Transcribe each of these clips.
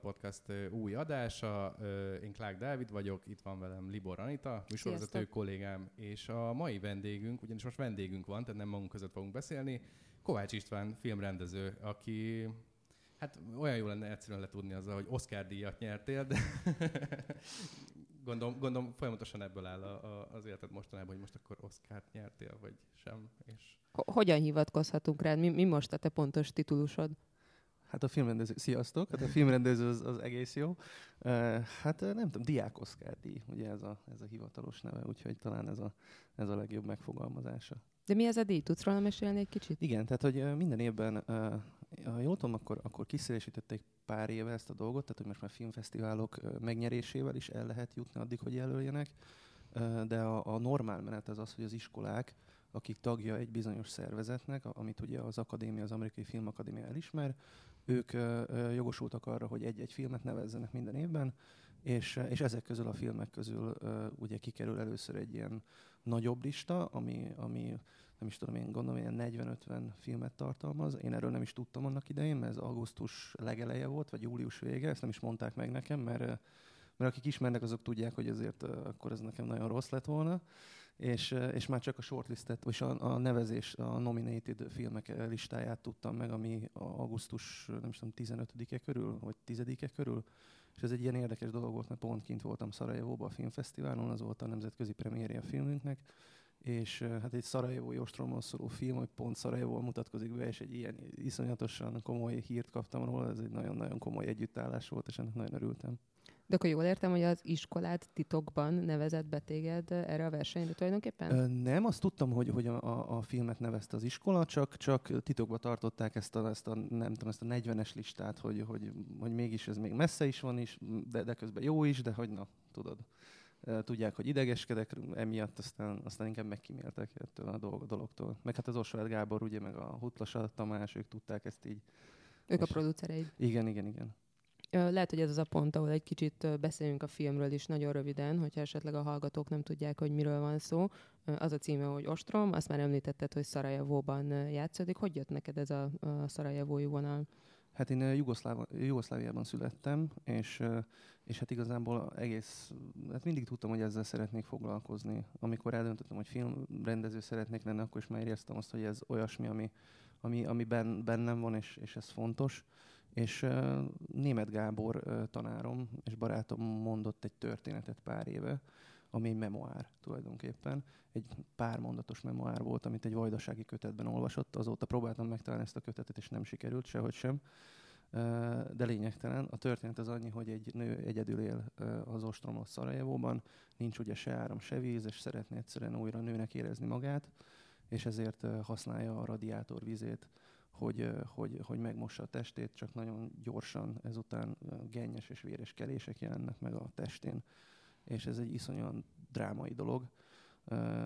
Podcast új adása. Én Klák Dávid vagyok, itt van velem Libor Anita, műsorvezető Sziasztok. kollégám, és a mai vendégünk, ugyanis most vendégünk van, tehát nem magunk között fogunk beszélni, Kovács István filmrendező, aki hát olyan jó lenne egyszerűen letudni azzal, hogy Oscar díjat nyertél, de gondolom, gondolom folyamatosan ebből áll a, a, az életed mostanában, hogy most akkor Oscar-t nyertél, vagy sem, és Ho- Hogyan hivatkozhatunk rád? Mi, mi most a te pontos titulusod? Hát a filmrendező, sziasztok, hát a filmrendező az, az egész jó. Uh, hát nem tudom, Diák Oszkár díj, ugye ez a, ez a hivatalos neve, úgyhogy talán ez a, ez a legjobb megfogalmazása. De mi ez a díj? Tudsz róla mesélni egy kicsit? Igen, tehát hogy minden évben, uh, ha jól tudom, akkor, akkor kiszélesítették pár éve ezt a dolgot, tehát hogy most már filmfesztiválok megnyerésével is el lehet jutni addig, hogy jelöljenek, uh, de a, a normál menet az az, hogy az iskolák, akik tagja egy bizonyos szervezetnek, amit ugye az akadémia, az amerikai filmakadémia elismer, ők jogosultak arra, hogy egy-egy filmet nevezzenek minden évben, és, és ezek közül a filmek közül ugye kikerül először egy ilyen nagyobb lista, ami, ami nem is tudom, én gondolom, ilyen 40-50 filmet tartalmaz. Én erről nem is tudtam annak idején, mert ez augusztus legeleje volt, vagy július vége, ezt nem is mondták meg nekem, mert, mert akik ismernek, azok tudják, hogy azért ö, akkor ez nekem nagyon rossz lett volna és, és már csak a shortlistet, vagy a, a nevezés, a nominated filmek listáját tudtam meg, ami augusztus, nem tudom, 15-e körül, vagy 10-e körül, és ez egy ilyen érdekes dolog volt, mert pont kint voltam Szarajevóban a filmfesztiválon, az volt a nemzetközi premiérje a filmünknek, és hát egy szarajevói ostromról szóló film, hogy pont Szarajevóval mutatkozik be, és egy ilyen iszonyatosan komoly hírt kaptam róla, ez egy nagyon-nagyon komoly együttállás volt, és ennek nagyon örültem. De akkor jól értem, hogy az iskolát titokban nevezett be téged erre a versenyre tulajdonképpen? Ö, nem, azt tudtam, hogy, hogy a, a, a filmet nevezte az iskola, csak, csak titokba tartották ezt a, ezt a, nem tudom, ezt a 40-es listát, hogy, hogy, hogy mégis ez még messze is van is, de, de közben jó is, de hogy na, tudod. Tudják, hogy idegeskedek emiatt, aztán, aztán inkább megkíméltek ettől a dolog, dologtól. Meg hát az Osvald Gábor, ugye, meg a Hutlasa Tamás, ők tudták ezt így. Ők a producereid. Igen, igen, igen. Lehet, hogy ez az a pont, ahol egy kicsit ö, beszéljünk a filmről is nagyon röviden, hogyha esetleg a hallgatók nem tudják, hogy miről van szó. Az a címe, hogy Ostrom, azt már említetted, hogy Szarajevóban játszódik. Hogy jött neked ez a, a szarajevói vonal? Hát én Jugoszláv, Jugoszláviában születtem, és, és hát igazából egész, hát mindig tudtam, hogy ezzel szeretnék foglalkozni. Amikor eldöntöttem, hogy filmrendező szeretnék lenni, akkor is már éreztem azt, hogy ez olyasmi, ami, ami, ami ben, bennem van, és, és ez fontos. És uh, Német Gábor uh, tanárom és barátom mondott egy történetet pár éve, ami egy memoár tulajdonképpen. Egy pár mondatos memoár volt, amit egy vajdasági kötetben olvasott. Azóta próbáltam megtalálni ezt a kötetet, és nem sikerült sehogy sem. De lényegtelen. A történet az annyi, hogy egy nő egyedül él az ostromos Szarajevóban, nincs ugye se áram, se víz, és szeretné egyszerűen újra nőnek érezni magát, és ezért használja a radiátor vizét, hogy, hogy, hogy megmossa a testét, csak nagyon gyorsan ezután gennyes és véres kelések jelennek meg a testén. És ez egy iszonyan drámai dolog,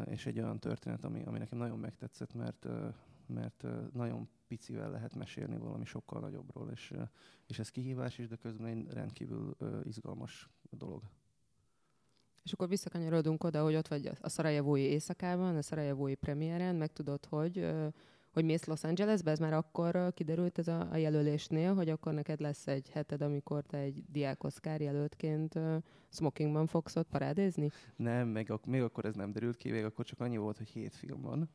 és egy olyan történet, ami, ami nekem nagyon megtetszett, mert, mert nagyon picivel lehet mesélni valami sokkal nagyobbról, és, és ez kihívás is, de közben egy rendkívül izgalmas dolog. És akkor visszakanyarodunk oda, hogy ott vagy a Szarajevói éjszakában, a Szarajevói premiéren, meg tudod, hogy, hogy mész Los Angelesbe, ez már akkor kiderült ez a, a jelölésnél, hogy akkor neked lesz egy heted, amikor te egy diák Oscar jelöltként ö, smokingban fogsz ott parádézni? Nem, meg ak- még akkor ez nem derült ki, még akkor csak annyi volt, hogy hét film van.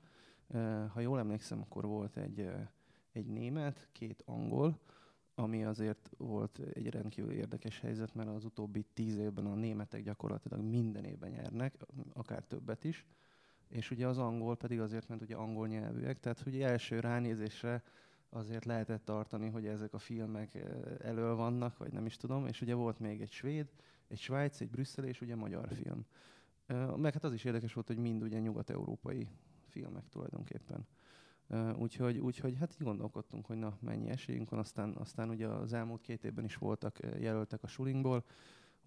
Uh, ha jól emlékszem, akkor volt egy, uh, egy német, két angol, ami azért volt egy rendkívül érdekes helyzet, mert az utóbbi tíz évben a németek gyakorlatilag minden évben nyernek, akár többet is, és ugye az angol pedig azért, mert ugye angol nyelvűek, tehát hogy első ránézésre azért lehetett tartani, hogy ezek a filmek eh, elől vannak, vagy nem is tudom, és ugye volt még egy svéd, egy svájc, egy brüsszel és ugye magyar film. Eh, meg hát az is érdekes volt, hogy mind ugye nyugat-európai filmek tulajdonképpen. Uh, úgyhogy, úgyhogy hát így gondolkodtunk, hogy na, mennyi esélyünk van. Aztán, aztán ugye az elmúlt két évben is voltak jelöltek a Sulingból,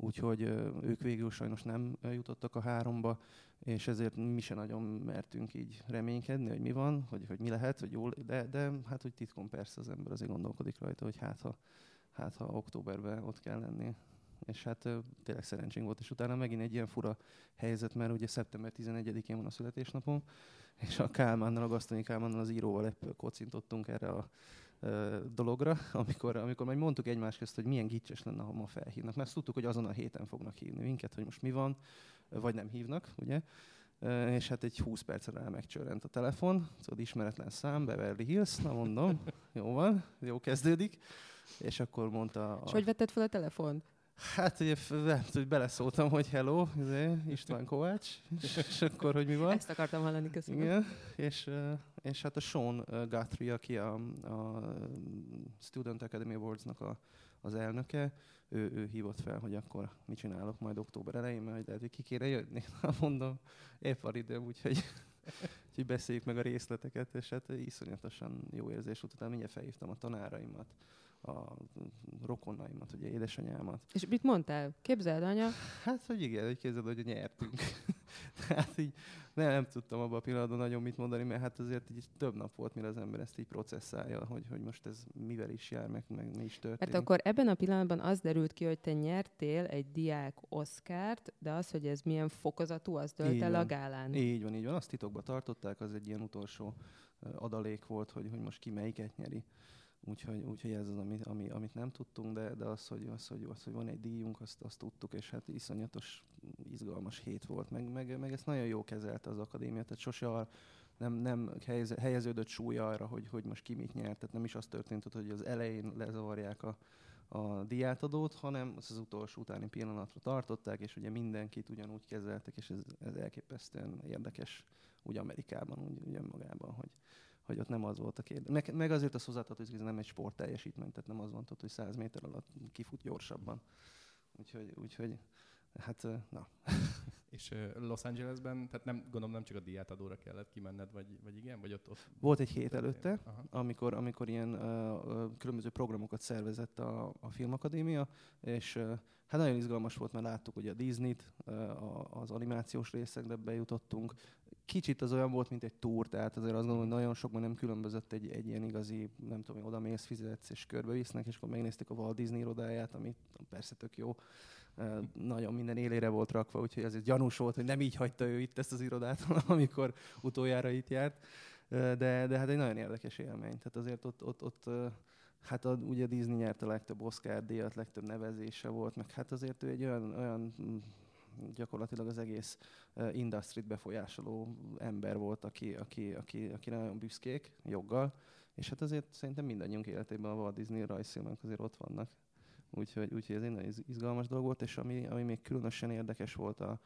úgyhogy ők végül sajnos nem jutottak a háromba, és ezért mi se nagyon mertünk így reménykedni, hogy mi van, hogy, hogy mi lehet, hogy jól, de, de hát hogy titkon persze az ember azért gondolkodik rajta, hogy hát ha, hát ha októberben ott kell lenni. És hát tényleg szerencsénk volt, és utána megint egy ilyen fura helyzet, mert ugye szeptember 11-én van a születésnapom, és a Kálmánnal, a Gasztonyi Kálmánnal az íróval épp kocintottunk erre a dologra, amikor, amikor majd mondtuk egymás közt, hogy milyen gicses lenne, ha ma felhívnak. Mert azt tudtuk, hogy azon a héten fognak hívni minket, hogy most mi van, vagy nem hívnak, ugye? és hát egy 20 percre rá megcsörrent a telefon, szóval ismeretlen szám, Beverly Hills, na mondom, jó van, jó kezdődik. És akkor mondta... A... És hogy vetted fel a telefont? Hát ugye nem hogy beleszóltam, hogy hello, izé, István Kovács, és akkor, hogy mi van. Ezt akartam hallani, köszönöm. Igen, és, és hát a Sean Guthrie, aki a, a Student Academy Awards-nak a, az elnöke, ő, ő hívott fel, hogy akkor mit csinálok majd október elején, mert lehet, hogy ki kéne jönni. Mondom, épp van időm, úgyhogy, úgyhogy beszéljük meg a részleteket, és hát iszonyatosan jó érzés volt. Utána mindjárt felhívtam a tanáraimat, a rokonaimat, ugye édesanyámat. És mit mondtál? Képzeld, anya? Hát, hogy igen, hogy képzeld, hogy nyertünk. hát így nem, nem tudtam abban a pillanatban nagyon mit mondani, mert hát azért így több nap volt, mire az ember ezt így processzálja, hogy, hogy most ez mivel is jár, meg, meg mi is történik. Hát akkor ebben a pillanatban az derült ki, hogy te nyertél egy diák oszkárt, de az, hogy ez milyen fokozatú, az dölt el a gálán. Így van, így van. Azt titokba tartották, az egy ilyen utolsó adalék volt, hogy, hogy most ki melyiket nyeri. Úgyhogy, úgyhogy ez az, ami, ami, amit nem tudtunk, de, de az, hogy, az, hogy, az, hogy van egy díjunk, azt, azt tudtuk, és hát iszonyatos, izgalmas hét volt, meg, meg, meg ezt nagyon jó kezelte az akadémia, tehát sose arra, nem, nem helyeződött súly arra, hogy, hogy most ki mit nyert, tehát nem is az történt, hogy az elején lezavarják a, a diátadót, hanem az, az utolsó utáni pillanatra tartották, és ugye mindenkit ugyanúgy kezeltek, és ez, ez elképesztően érdekes úgy Amerikában, úgy, úgy önmagában, hogy, hogy ott nem az volt a kérdés. Meg, meg azért az hozzátartozik, hogy ez nem egy sport teljesítmény, tehát nem az van hogy 100 méter alatt kifut gyorsabban. Úgyhogy, úgyhogy hát na. És Los Angelesben, tehát nem, gondolom nem csak a diátadóra kellett kimenned, vagy, vagy igen? Vagy ott, ott Volt egy hét előtte, amikor, amikor ilyen uh, különböző programokat szervezett a, a Filmakadémia, és uh, hát nagyon izgalmas volt, mert láttuk hogy a Disney-t, uh, az animációs részekbe bejutottunk, kicsit az olyan volt, mint egy túr, tehát azért azt gondolom, hogy nagyon sokban nem különbözött egy, egy ilyen igazi, nem tudom, oda mész, fizetsz és körbevisznek, és akkor megnéztük a Walt Disney irodáját, ami persze tök jó, nagyon minden élére volt rakva, úgyhogy azért gyanús volt, hogy nem így hagyta ő itt ezt az irodát, amikor utoljára itt járt. De, de hát egy nagyon érdekes élmény. Tehát azért ott, ott, ott hát a, ugye Disney nyert a legtöbb Oscar díjat, legtöbb nevezése volt, meg hát azért ő egy olyan, olyan gyakorlatilag az egész uh, industrit befolyásoló ember volt, aki, aki, aki, aki nagyon büszkék, joggal, és hát azért szerintem mindannyiunk életében a Walt Disney rajzfilmek azért ott vannak. Úgyhogy, úgyhogy ez egy nagyon izgalmas dolog volt, és ami, ami még különösen érdekes volt a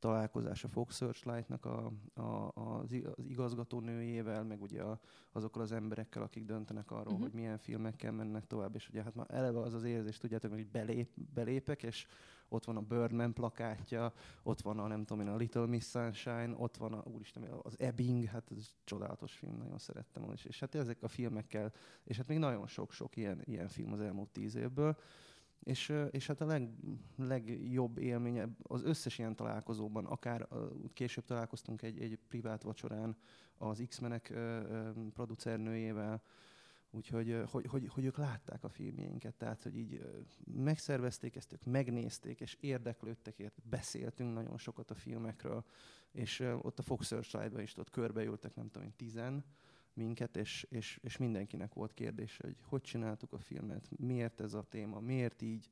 találkozás a Fox Searchlight-nak a, a, az, az igazgató nőjével, meg ugye a, azokkal az emberekkel, akik döntenek arról, uh-huh. hogy milyen filmekkel mennek tovább, és ugye hát már eleve az az érzés, tudjátok, hogy belép, belépek, és ott van a Birdman plakátja, ott van a nem tudom én, a Little Miss Sunshine, ott van a, úristen, az Ebbing, hát ez csodálatos film, nagyon szerettem. És, és hát ezek a filmekkel, és hát még nagyon sok-sok ilyen, ilyen film az elmúlt tíz évből, és, és hát a leg, legjobb élménye az összes ilyen találkozóban, akár később találkoztunk egy, egy privát vacsorán az X-menek producernőjével, Úgyhogy hogy, hogy, hogy ők látták a filmjeinket, tehát hogy így megszervezték ezt, ők megnézték, és érdeklődtek, ért, beszéltünk nagyon sokat a filmekről, és ott a Fox Searchlight-ban is ott körbeültek, nem tudom én, tizen minket, és, és, és mindenkinek volt kérdése, hogy hogy csináltuk a filmet, miért ez a téma, miért így,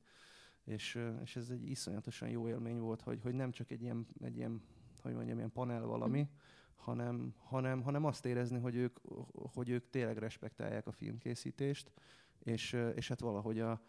és, és ez egy iszonyatosan jó élmény volt, hogy, hogy nem csak egy ilyen, egy ilyen hogy mondjam, ilyen panel valami, hanem, hanem, hanem azt érezni, hogy ők, hogy ők tényleg respektálják a filmkészítést, és, és hát valahogy a,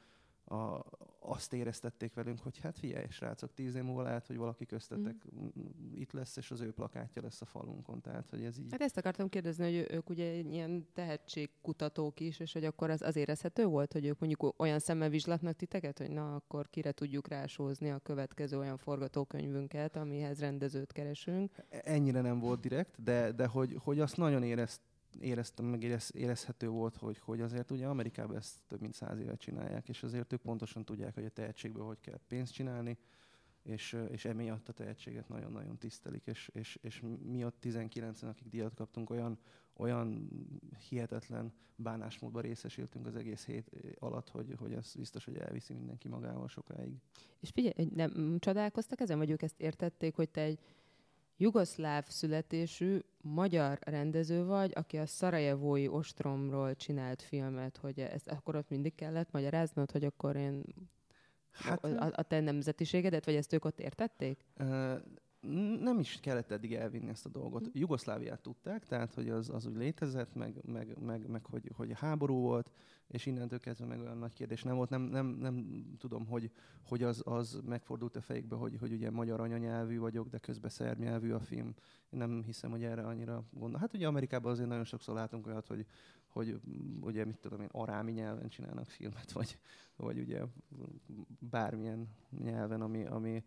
a, azt éreztették velünk, hogy hát figyelj, srácok, tíz év múlva lehet, hogy valaki köztetek mm. itt lesz, és az ő plakátja lesz a falunkon. Tehát, hogy ez így... Hát ezt akartam kérdezni, hogy ők ugye ilyen tehetségkutatók is, és hogy akkor az, az érezhető volt, hogy ők mondjuk olyan szemmel vizslatnak titeket, hogy na, akkor kire tudjuk rásózni a következő olyan forgatókönyvünket, amihez rendezőt keresünk. Ennyire nem volt direkt, de, de hogy, hogy azt nagyon érezt, éreztem, meg érez, érezhető volt, hogy, hogy azért ugye Amerikában ezt több mint száz éve csinálják, és azért ők pontosan tudják, hogy a tehetségből hogy kell pénzt csinálni, és, és emiatt a tehetséget nagyon-nagyon tisztelik, és, és, és mi ott 19-en, akik díjat kaptunk, olyan, olyan hihetetlen bánásmódban részesültünk az egész hét alatt, hogy, hogy az biztos, hogy elviszi mindenki magával sokáig. És figyelj, nem csodálkoztak ezen, vagy ők ezt értették, hogy te egy jugoszláv születésű magyar rendező vagy, aki a szarajevói ostromról csinált filmet, hogy ezt akkor ott mindig kellett magyaráznod, hogy akkor én hát, a, a te nemzetiségedet, vagy ezt ők ott értették? Nem is kellett eddig elvinni ezt a dolgot. Hm. Jugoszláviát tudták, tehát hogy az, az úgy létezett, meg, meg, meg, meg hogy, hogy háború volt, és innentől kezdve meg olyan nagy kérdés nem volt. Nem, nem, nem tudom, hogy, hogy az, az megfordult a fejükbe, hogy, hogy ugye magyar anyanyelvű vagyok, de közben szerb nyelvű a film. Én nem hiszem, hogy erre annyira gondol. Hát ugye Amerikában azért nagyon sokszor látunk olyat, hogy, hogy ugye mit tudom én, arámi nyelven csinálnak filmet, vagy, vagy ugye bármilyen nyelven, ami, ami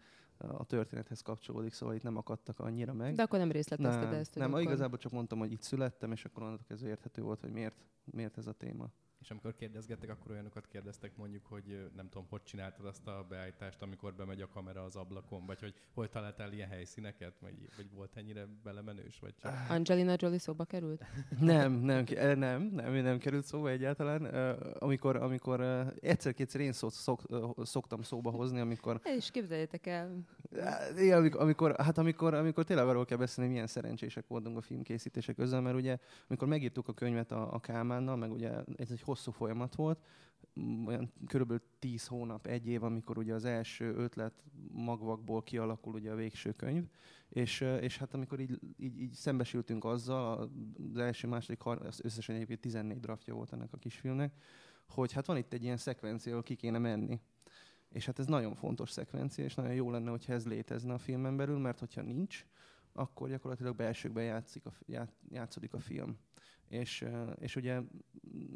a történethez kapcsolódik, szóval itt nem akadtak annyira meg. De akkor nem részletezted nem, ezt? Nem, akkor... igazából csak mondtam, hogy itt születtem, és akkor onnantól kezdve érthető volt, hogy miért, miért ez a téma. És amikor kérdezgettek, akkor olyanokat kérdeztek mondjuk, hogy nem tudom, hogy csináltad azt a beállítást, amikor bemegy a kamera az ablakon, vagy hogy hol találtál ilyen helyszíneket, vagy, vagy volt ennyire belemenős, vagy csak... Angelina Jolie szóba került? nem, nem, nem, nem, nem került szóba egyáltalán. Amikor, amikor egyszer-kétszer én szok, szok, szoktam szóba hozni, amikor... És képzeljétek el. Igen, amikor, amikor, hát amikor, amikor tényleg arról kell beszélni, milyen szerencsések voltunk a filmkészítések közben, mert ugye, amikor megírtuk a könyvet a, a Kálmánnal, meg ugye ez egy hosszú folyamat volt, olyan körülbelül tíz hónap, egy év, amikor ugye az első ötlet magvakból kialakul ugye a végső könyv, és, és hát amikor így, így, így szembesültünk azzal, az első, második, az összesen egyébként 14 draftja volt ennek a kisfilmnek, hogy hát van itt egy ilyen szekvencia, ahol ki kéne menni. És hát ez nagyon fontos szekvencia, és nagyon jó lenne, hogyha ez létezne a filmen belül, mert hogyha nincs, akkor gyakorlatilag belsőkben játszik a, játszódik a film. És, és ugye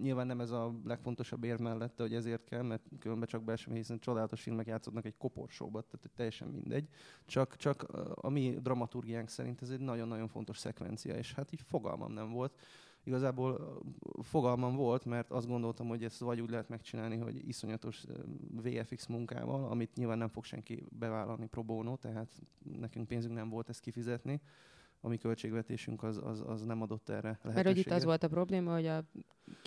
nyilván nem ez a legfontosabb ér mellette, hogy ezért kell, mert különben csak belső, hiszen csodálatos filmek játszódnak egy koporsóba, tehát teljesen mindegy. Csak, csak a mi dramaturgiánk szerint ez egy nagyon-nagyon fontos szekvencia, és hát így fogalmam nem volt. Igazából fogalmam volt, mert azt gondoltam, hogy ezt vagy úgy lehet megcsinálni, hogy iszonyatos VFX munkával, amit nyilván nem fog senki bevállalni pro bono, tehát nekünk pénzünk nem volt ezt kifizetni, a mi költségvetésünk az, az, az nem adott erre lehetőséget. Mert hogy itt az volt a probléma, hogy a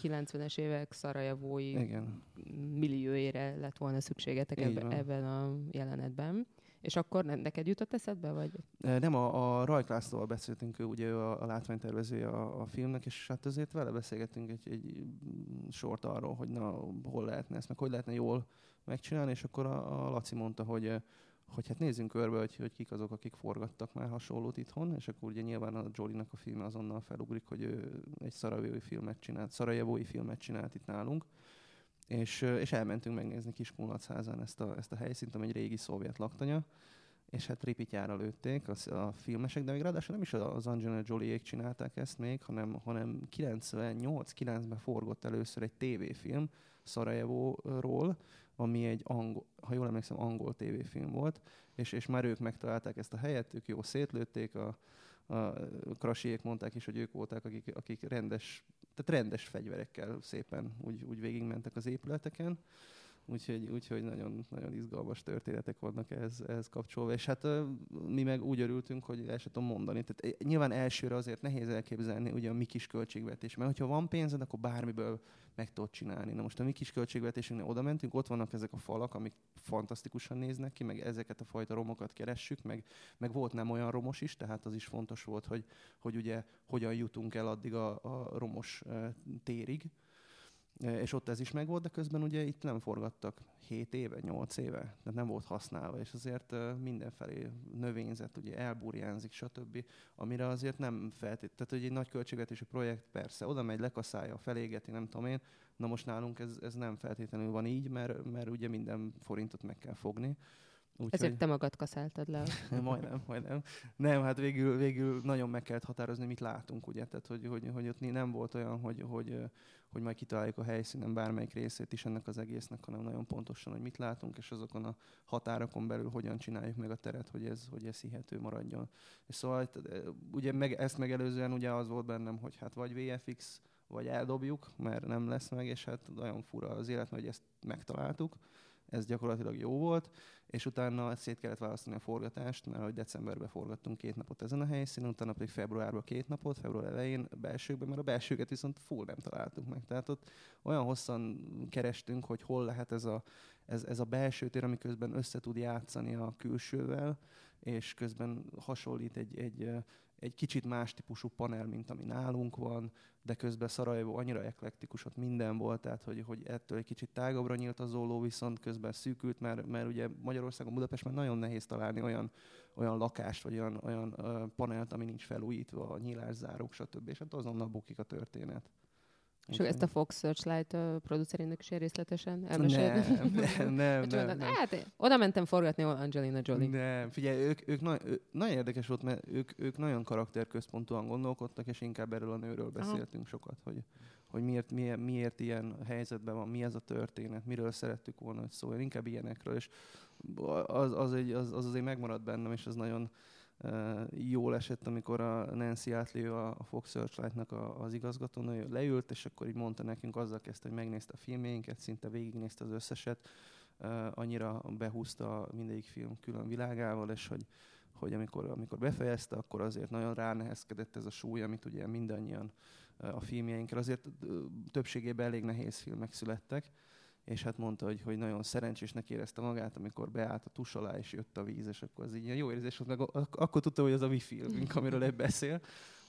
90-es évek szarajavói Igen. millióére lett volna szükségetek ebbe, ebben a jelenetben. És akkor neked jutott eszedbe, vagy? Nem, a, a Rajk Lászlóval beszéltünk, ő ugye a, a látványtervezője a, a filmnek, és hát azért vele beszélgettünk egy, egy sort arról, hogy na, hol lehetne ezt, meg hogy lehetne jól megcsinálni, és akkor a, a Laci mondta, hogy hogy hát nézzünk körbe, hogy, hogy kik azok, akik forgattak már hasonlót itthon, és akkor ugye nyilván a Jolinak a filme azonnal felugrik, hogy ő egy szarajevói filmet csinált, szarajevói filmet csinált itt nálunk, és, és elmentünk megnézni Kiskunlacházán ezt a, ezt a helyszínt, ami egy régi szovjet laktanya, és hát ripityára lőtték a, a filmesek, de még ráadásul nem is az Angelina Jolie-ék csinálták ezt még, hanem, hanem 98-9-ben forgott először egy tévéfilm Szarajevóról, ami egy angol, ha jól emlékszem, angol tévéfilm volt, és, és már ők megtalálták ezt a helyet, ők jó szétlőtték, a, a krasiék mondták is, hogy ők voltak, akik, akik rendes, tehát rendes fegyverekkel szépen úgy, úgy végigmentek az épületeken. Úgyhogy, úgyhogy nagyon, nagyon izgalmas történetek vannak ehhez, ehhez kapcsolva. És hát mi meg úgy örültünk, hogy el sem tudom mondani. Tehát nyilván elsőre azért nehéz elképzelni ugye a mi kis költségvetés, mert hogyha van pénzed, akkor bármiből meg tudod csinálni. Na most a mi kis költségvetésünknél oda mentünk, ott vannak ezek a falak, amik fantasztikusan néznek ki, meg ezeket a fajta romokat keressük, meg, meg volt nem olyan romos is, tehát az is fontos volt, hogy, hogy ugye hogyan jutunk el addig a, a romos térig és ott ez is megvolt, de közben ugye itt nem forgattak 7 éve, 8 éve, tehát nem volt használva, és azért mindenfelé növényzet, ugye elburjánzik, stb., amire azért nem feltétlenül, tehát hogy egy nagy költségvetésű projekt persze, oda megy, lekaszálja, felégeti, nem tudom én, Na most nálunk ez, ez nem feltétlenül van így, mert, mert ugye minden forintot meg kell fogni. Úgy, Ezért te magad kaszáltad le. majdnem, majdnem. Nem, hát végül, végül nagyon meg kellett határozni, mit látunk, ugye? Tehát, hogy, hogy, hogy ott nem volt olyan, hogy, hogy, hogy majd kitaláljuk a helyszínen bármelyik részét is ennek az egésznek, hanem nagyon pontosan, hogy mit látunk, és azokon a határokon belül hogyan csináljuk meg a teret, hogy ez, hogy ez hihető maradjon. És szóval ugye meg, ezt megelőzően ugye az volt bennem, hogy hát vagy VFX, vagy eldobjuk, mert nem lesz meg, és hát nagyon fura az élet, hogy ezt megtaláltuk ez gyakorlatilag jó volt, és utána szét kellett választani a forgatást, mert hogy decemberben forgattunk két napot ezen a helyszínen, utána pedig februárban két napot, február elején belsőkben, mert a belsőket viszont full nem találtuk meg. Tehát ott olyan hosszan kerestünk, hogy hol lehet ez a, ez, ez a belső tér, ami közben össze tud játszani a külsővel, és közben hasonlít egy, egy, egy kicsit más típusú panel, mint ami nálunk van, de közben Szarajevó annyira eklektikus, ott minden volt, tehát hogy, hogy ettől egy kicsit tágabbra nyílt az olló, viszont közben szűkült, mert, mert ugye Magyarországon, Budapestben nagyon nehéz találni olyan, olyan lakást, vagy olyan, olyan panelt, ami nincs felújítva, a nyílászárók, stb. És hát azonnal bukik a történet. És okay. ezt a Fox Searchlight uh, producerének is részletesen elmesélt? Nem, nem, nem, nem, nem. Hát, oda mentem forgatni Angelina Jolie. Nem, figyelj, ők, ők, na, ő, nagyon érdekes volt, mert ők, ők nagyon karakterközpontúan gondolkodtak, és inkább erről a nőről beszéltünk Aha. sokat, hogy, hogy miért, miért, miért ilyen helyzetben van, mi ez a történet, miről szerettük volna, hogy szóljon, inkább ilyenekről, és az, az, egy, az, az azért megmaradt bennem, és az nagyon, jól esett, amikor a Nancy Átlő, a Fox Searchlight-nak az igazgatónő leült, és akkor így mondta nekünk, azzal kezdte, hogy megnézte a filmjeinket, szinte végignézte az összeset, annyira behúzta mindegyik film külön világával, és hogy, hogy amikor, amikor befejezte, akkor azért nagyon ránehezkedett ez a súly, amit ugye mindannyian a filmjeinkkel, azért többségében elég nehéz filmek születtek, és hát mondta, hogy, hogy nagyon szerencsésnek érezte magát, amikor beállt a tus alá, és jött a víz, és akkor az így jó érzés volt, meg akkor tudta, hogy az a mi filmünk, amiről beszél.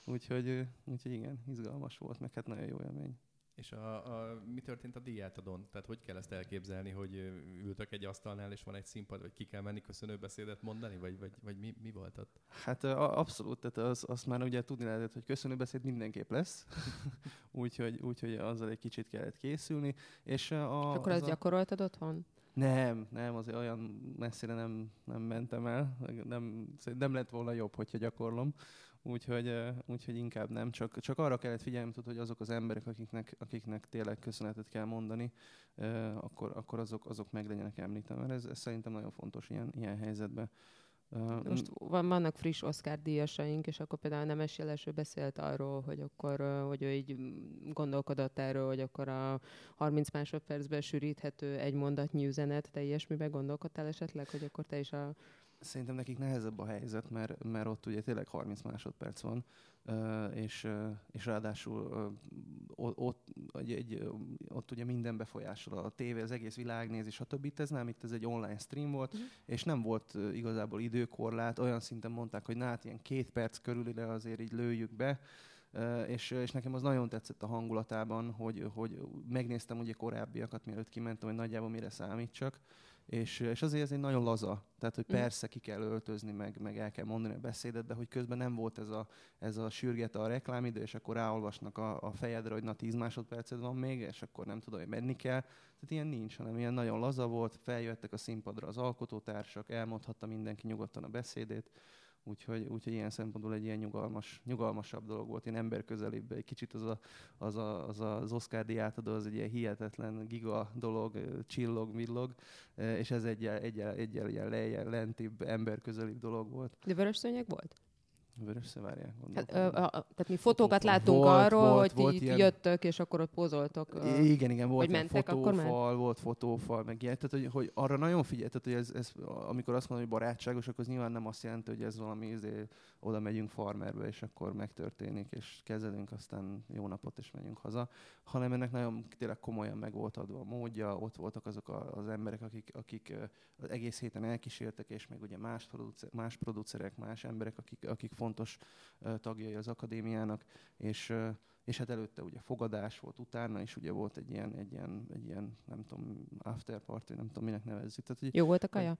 Úgyhogy, úgyhogy igen, izgalmas volt, meg hát nagyon jó élmény. És a, a, mi történt a díjátadon? Tehát hogy kell ezt elképzelni, hogy ültök egy asztalnál, és van egy színpad, vagy ki kell menni köszönő beszédet mondani, vagy, vagy, vagy mi, mi volt ott? Hát abszolút, tehát az, azt már ugye tudni lehetett, hogy köszönő beszéd mindenképp lesz, úgyhogy, úgyhogy azzal egy kicsit kellett készülni. És, a, akkor azt a... gyakoroltad otthon? Nem, nem, azért olyan messzire nem, nem mentem el. Nem, nem lett volna jobb, hogyha gyakorlom úgyhogy, úgyhogy inkább nem. Csak, csak arra kellett figyelni, hogy azok az emberek, akiknek, akiknek tényleg köszönetet kell mondani, akkor, akkor azok, azok meg legyenek említve, mert ez, ez szerintem nagyon fontos ilyen, ilyen helyzetben. Most van, vannak friss Oscar díjasaink, és akkor például Nemes Jeleső beszélt arról, hogy akkor, hogy ő így gondolkodott erről, hogy akkor a 30 másodpercben sűríthető egy mondatnyi üzenet, te ilyesmiben gondolkodtál esetleg, hogy akkor te is a Szerintem nekik nehezebb a helyzet, mert, mert ott ugye tényleg 30 másodperc van, és, és ráadásul ott, egy, ott ugye minden befolyásol a tévé, az egész világnézés, a többit ez nem, itt ez egy online stream volt, uh-huh. és nem volt igazából időkorlát, olyan szinten mondták, hogy na hát ilyen két perc körül ide azért így lőjük be, és, és nekem az nagyon tetszett a hangulatában, hogy, hogy megnéztem ugye korábbiakat, mielőtt kimentem, hogy nagyjából mire számítsak, és, és azért ez egy nagyon laza, tehát hogy mm. persze ki kell öltözni, meg, meg el kell mondani a beszédet, de hogy közben nem volt ez a, ez a sürget a reklámidő, és akkor ráolvasnak a, a fejedre, hogy na 10 másodperced van még, és akkor nem tudom, hogy menni kell. Tehát ilyen nincs, hanem ilyen nagyon laza volt, feljöttek a színpadra az alkotótársak, elmondhatta mindenki nyugodtan a beszédét, Úgyhogy, úgyhogy ilyen szempontból egy ilyen nyugalmas, nyugalmasabb dolog volt, ilyen emberközelibb. Egy kicsit az a, az, a, az, a, az Oscar diátadó, az egy ilyen hihetetlen giga dolog, csillog, villog, és ez egy egyel, egyel ilyen lejjel, lentibb, emberközelibb dolog volt. De vörös szőnyeg volt? Vörös várják, hát, ö, tehát mi fotókat láttunk volt, arról, volt, hogy volt így ilyen... jöttök, és akkor ott pozoltok. Ö, igen, igen, volt hogy mentek, fotófal, akkor volt fotófal, meg ilyen. Tehát, hogy, hogy arra nagyon figyeltet, hogy ez, ez, amikor azt mondom, hogy barátságos, akkor az nyilván nem azt jelenti, hogy ez valami, izé, oda megyünk farmerbe, és akkor megtörténik, és kezelünk, aztán jó napot, és megyünk haza, hanem ennek nagyon tényleg komolyan meg volt adva a módja, ott voltak azok a, az emberek, akik, akik az egész héten elkísértek, és meg ugye más, producer, más producerek, más emberek, akik, akik fontos tagjai az akadémiának, és és hát előtte ugye fogadás volt, utána is ugye volt egy ilyen, egy ilyen, egy ilyen nem tudom, after party, nem tudom, minek nevezzük. Tehát, Jó volt a kaja? Hát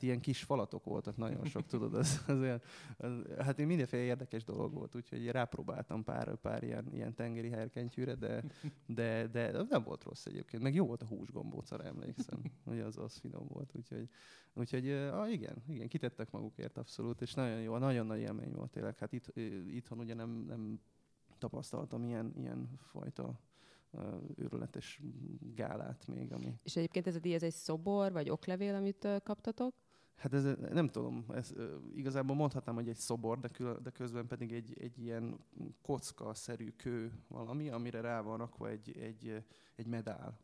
ilyen kis falatok voltak, nagyon sok, tudod, az, az olyan, az, hát én mindenféle érdekes dolog volt, úgyhogy rápróbáltam pár, pár ilyen, ilyen tengeri herkentyűre, de, de, de nem volt rossz egyébként, meg jó volt a húsgombóc, arra emlékszem, hogy az, az finom volt, úgyhogy, úgyhogy ah, igen, igen, kitettek magukért abszolút, és nagyon jó, nagyon nagy élmény volt tényleg, hát itt, itthon ugye nem, nem tapasztaltam ilyen, ilyen fajta őrületes gálát még. Ami... És egyébként ez a díj, ez egy szobor, vagy oklevél, amit kaptatok? Hát ez, nem tudom, ez, igazából mondhatnám, hogy egy szobor, de, kül, de közben pedig egy, egy ilyen kocka-szerű kő valami, amire rá van rakva egy, egy, egy medál.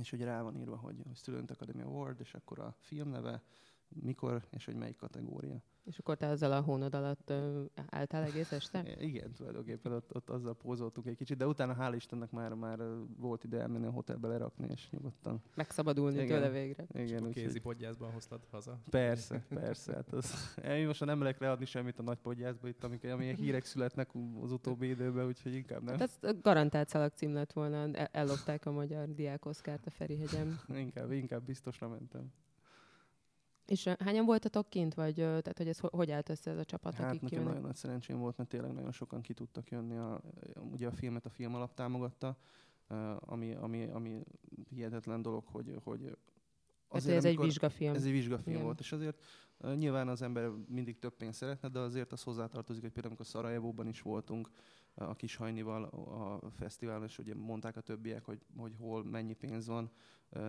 És hogy rá van írva, hogy, hogy Student Academy Award, és akkor a film neve, mikor, és hogy melyik kategória. És akkor te ezzel a hónod alatt ö, álltál egész este? Igen, tulajdonképpen ott, ott azzal pózoltunk egy kicsit, de utána hál' Istennek már, már volt ide elmenni a hotelbe lerakni, és nyugodtan. Megszabadulni Igen. tőle végre. Igen, és kézi podgyászban hoztad haza? Persze, persze. Hát az, én most nem merek leadni semmit a nagy podgyászba, itt, amik, amilyen hírek születnek az utóbbi időben, úgyhogy inkább nem. Hát ez garantált szalagcím lett volna, ellopták a magyar diákoszkárt a Ferihegyem. inkább, inkább biztosra mentem. És hányan voltatok kint, vagy tehát, hogy ez hogy állt össze ez a csapat, hát akik nekem nagyon nagy szerencsém volt, mert tényleg nagyon sokan ki tudtak jönni. A, ugye a filmet a film alap támogatta, ami, ami, ami hihetetlen dolog, hogy, hogy azért, ez egy vizsgafilm. Ez egy vizsgafilm Igen. volt, és azért uh, nyilván az ember mindig több pénzt szeretne, de azért az hozzátartozik, hogy például amikor Szarajevóban is voltunk, a Kishajnival a fesztiválon, és ugye mondták a többiek, hogy, hogy hol mennyi pénz van,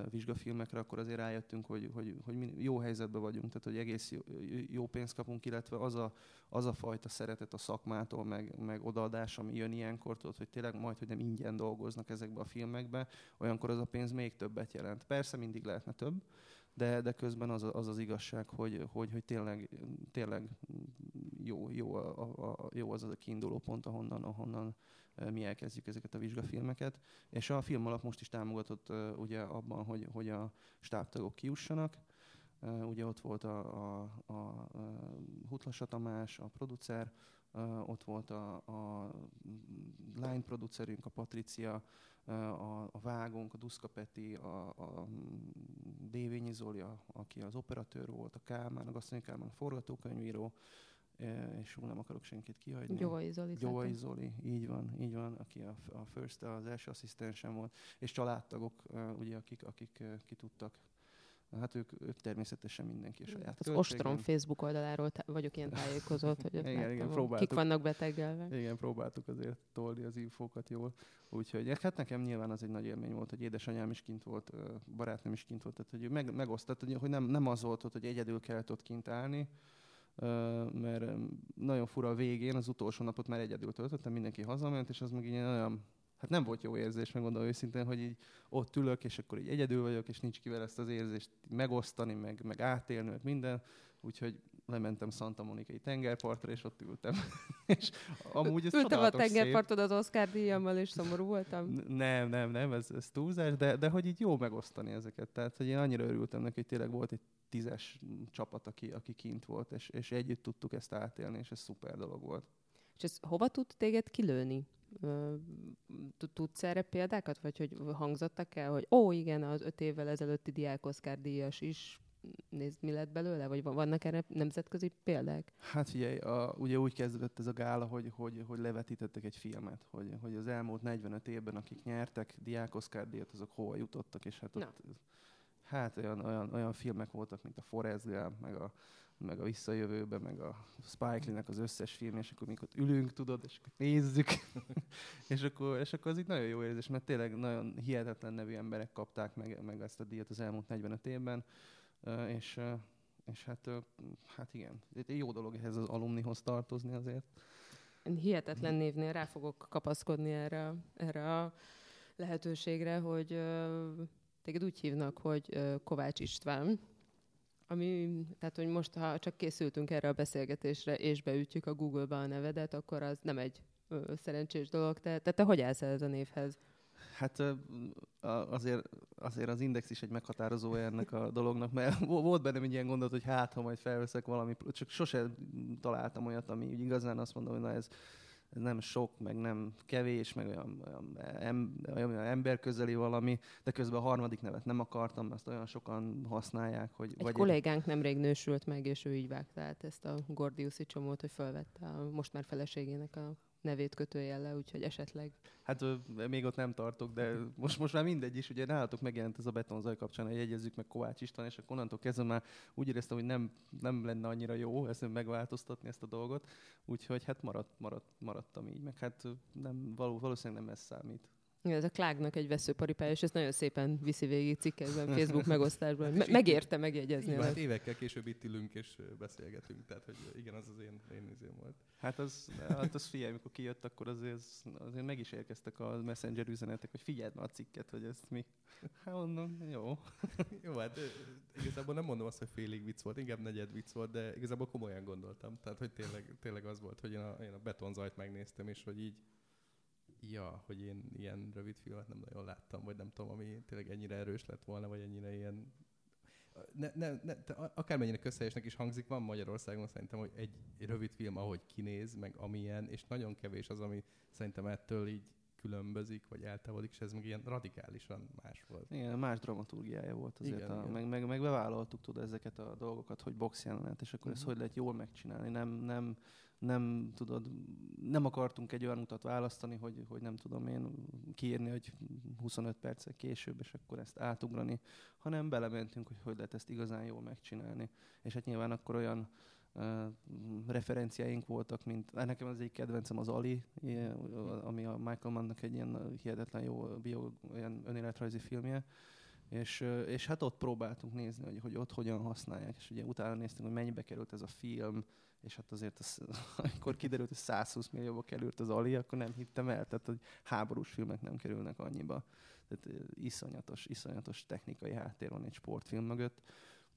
vizsgafilmekre, akkor azért rájöttünk, hogy, hogy, hogy jó helyzetben vagyunk, tehát hogy egész jó, jó pénzt kapunk, illetve az a, az a fajta szeretet a szakmától, meg, meg odaadás, ami jön ilyenkor, tudod, hogy tényleg majd, hogy nem ingyen dolgoznak ezekbe a filmekbe, olyankor az a pénz még többet jelent. Persze mindig lehetne több, de, de közben az, az az igazság, hogy, hogy, hogy tényleg, tényleg jó, jó, a, a, jó az a kiinduló pont, ahonnan, ahonnan mi elkezdjük ezeket a vizsgafilmeket. És a film alap most is támogatott ugye abban, hogy, hogy a stábtagok kiussanak. Ugye ott volt a, a, a, a Hutlasa Tamás, a producer, ott volt a, a line producerünk, a Patricia, a, a Vágónk, a Duszka Peti, a, a Dévényi Zoli, a, aki az operatőr volt, a Kálmán, a Gasztonyi Kálmán, a forgatókönyvíró, és úgy nem akarok senkit kihagyni. Gyóvai Zoli. Gyóvai Zoli, így van, így van, aki a, a first, az első asszisztensem volt, és családtagok, ugye, akik, akik ki tudtak Hát ők, ők természetesen mindenki a saját Az Ostrom Facebook oldaláról t- vagyok ilyen tájékozott, hogy igen, igen, próbáltuk, kik vannak betegelve. Igen, próbáltuk azért tolni az infókat jól. Úgyhogy hát nekem nyilván az egy nagy élmény volt, hogy édesanyám is kint volt, barátnőm is kint volt, tehát hogy meg, megosztott, hogy nem, nem az volt, hogy egyedül kellett ott kint állni, mert nagyon fura a végén, az utolsó napot már egyedül töltöttem, mindenki hazament, és az meg így olyan, hát nem volt jó érzés, megmondom őszintén, hogy így ott ülök, és akkor így egyedül vagyok, és nincs kivel ezt az érzést megosztani, meg, meg átélni, meg minden, úgyhogy lementem Santa Monikai tengerpartra, és ott ültem. és amúgy ez Ültem a tengerparton az Oscar díjammal, és szomorú voltam? Nem, nem, nem, ez, ez túlzás, de, de hogy így jó megosztani ezeket. Tehát, hogy én annyira örültem neki, hogy tényleg volt egy tízes csapat, aki, aki kint volt, és, és együtt tudtuk ezt átélni, és ez szuper dolog volt. És ez hova tud téged kilőni? Tudsz erre példákat, vagy hogy hangzottak el, hogy ó, igen, az öt évvel ezelőtti diák Oscar díjas is nézd, mi lett belőle? Vagy vannak erre nemzetközi példák? Hát figyelj, a, ugye úgy kezdődött ez a gála, hogy, hogy, hogy levetítettek egy filmet, hogy, hogy az elmúlt 45 évben, akik nyertek diák Oscar díjat, azok hova jutottak, és hát ott, hát olyan, olyan, olyan filmek voltak, mint a Forrest Gump, meg a, meg a Visszajövőbe, meg a Spike Lee-nek az összes film, és akkor mikor ülünk, tudod, és akkor nézzük. és, akkor, és akkor az itt nagyon jó érzés, mert tényleg nagyon hihetetlen nevű emberek kapták meg, meg ezt a díjat az elmúlt 45 évben és, és hát, hát igen, jó dolog ehhez az alumnihoz tartozni azért. Hihetetlen névnél rá fogok kapaszkodni erre, erre a lehetőségre, hogy téged úgy hívnak, hogy Kovács István, ami, tehát, hogy most, ha csak készültünk erre a beszélgetésre, és beütjük a Google-ba a nevedet, akkor az nem egy ö, szerencsés dolog. Te, te, te hogy állsz ez a névhez? Hát azért, azért az index is egy meghatározó ennek a dolognak, mert volt bennem egy ilyen gondolat, hogy hát, ha majd felveszek valami, csak sose találtam olyat, ami igazán azt mondom, hogy na ez, ez nem sok, meg nem kevés, meg olyan, olyan, em, olyan emberközeli valami, de közben a harmadik nevet nem akartam, ezt olyan sokan használják, hogy... Egy vagy kollégánk egy... nemrég nősült meg, és ő így vágta át ezt a Gordiuszi csomót, hogy felvette a most már feleségének a nevét kötőjelle, úgyhogy esetleg. Hát még ott nem tartok, de most, most már mindegy is. Ugye nálatok megjelent ez a betonzaj kapcsán, hogy jegyezzük meg Kovács István, és akkor onnantól kezdve már úgy éreztem, hogy nem, nem lenne annyira jó ezt megváltoztatni ezt a dolgot. Úgyhogy hát maradt, maradt, maradtam így, meg hát nem, való, valószínűleg nem ez számít. Igen, ez a Klágnak egy veszőparipája, és ezt nagyon szépen viszi végig cikkekben, Facebook megosztásban. Me- megérte megjegyezni. Igen, hát évekkel később itt ülünk és beszélgetünk, tehát hogy igen, az az én, én izém volt. Hát az, hát az figyelj, amikor kijött, akkor azért, azért meg is érkeztek a messenger üzenetek, hogy figyeld már a cikket, hogy ezt mi. Hát mondom, jó. jó, hát igazából nem mondom azt, hogy félig vicc volt, inkább negyed vicc volt, de igazából komolyan gondoltam. Tehát, hogy tényleg, tényleg az volt, hogy én a, én a betonzajt megnéztem, és hogy így ja, hogy én ilyen rövid filmet nem nagyon láttam, vagy nem tudom, ami tényleg ennyire erős lett volna, vagy ennyire ilyen ne, ne, ne, akármennyire közhelyesnek is hangzik, van Magyarországon szerintem, hogy egy rövid film, ahogy kinéz, meg amilyen, és nagyon kevés az, ami szerintem ettől így különbözik, vagy eltávolodik, és ez meg ilyen radikálisan más volt. Igen, más dramaturgiája volt azért. Igen, a, igen. Meg, meg, meg bevállaltuk tudod ezeket a dolgokat, hogy box jelenet, és akkor uh-huh. ezt hogy lehet jól megcsinálni. Nem, nem, nem tudod, nem akartunk egy olyan utat választani, hogy, hogy nem tudom én kiírni, hogy 25 perccel később, és akkor ezt átugrani, hanem belementünk, hogy hogy lehet ezt igazán jól megcsinálni. És hát nyilván akkor olyan uh, referenciáink voltak, mint nekem az egyik kedvencem az Ali, ami a Michael Mannnak egy ilyen hihetetlen jó bio, ilyen önéletrajzi filmje, és, és hát ott próbáltunk nézni, hogy, hogy ott hogyan használják, és ugye utána néztünk, hogy mennyibe került ez a film, és hát azért az, amikor kiderült, hogy 120 millióba került az Ali, akkor nem hittem el, tehát hogy háborús filmek nem kerülnek annyiba. Tehát iszonyatos, iszonyatos technikai háttér van egy sportfilm mögött.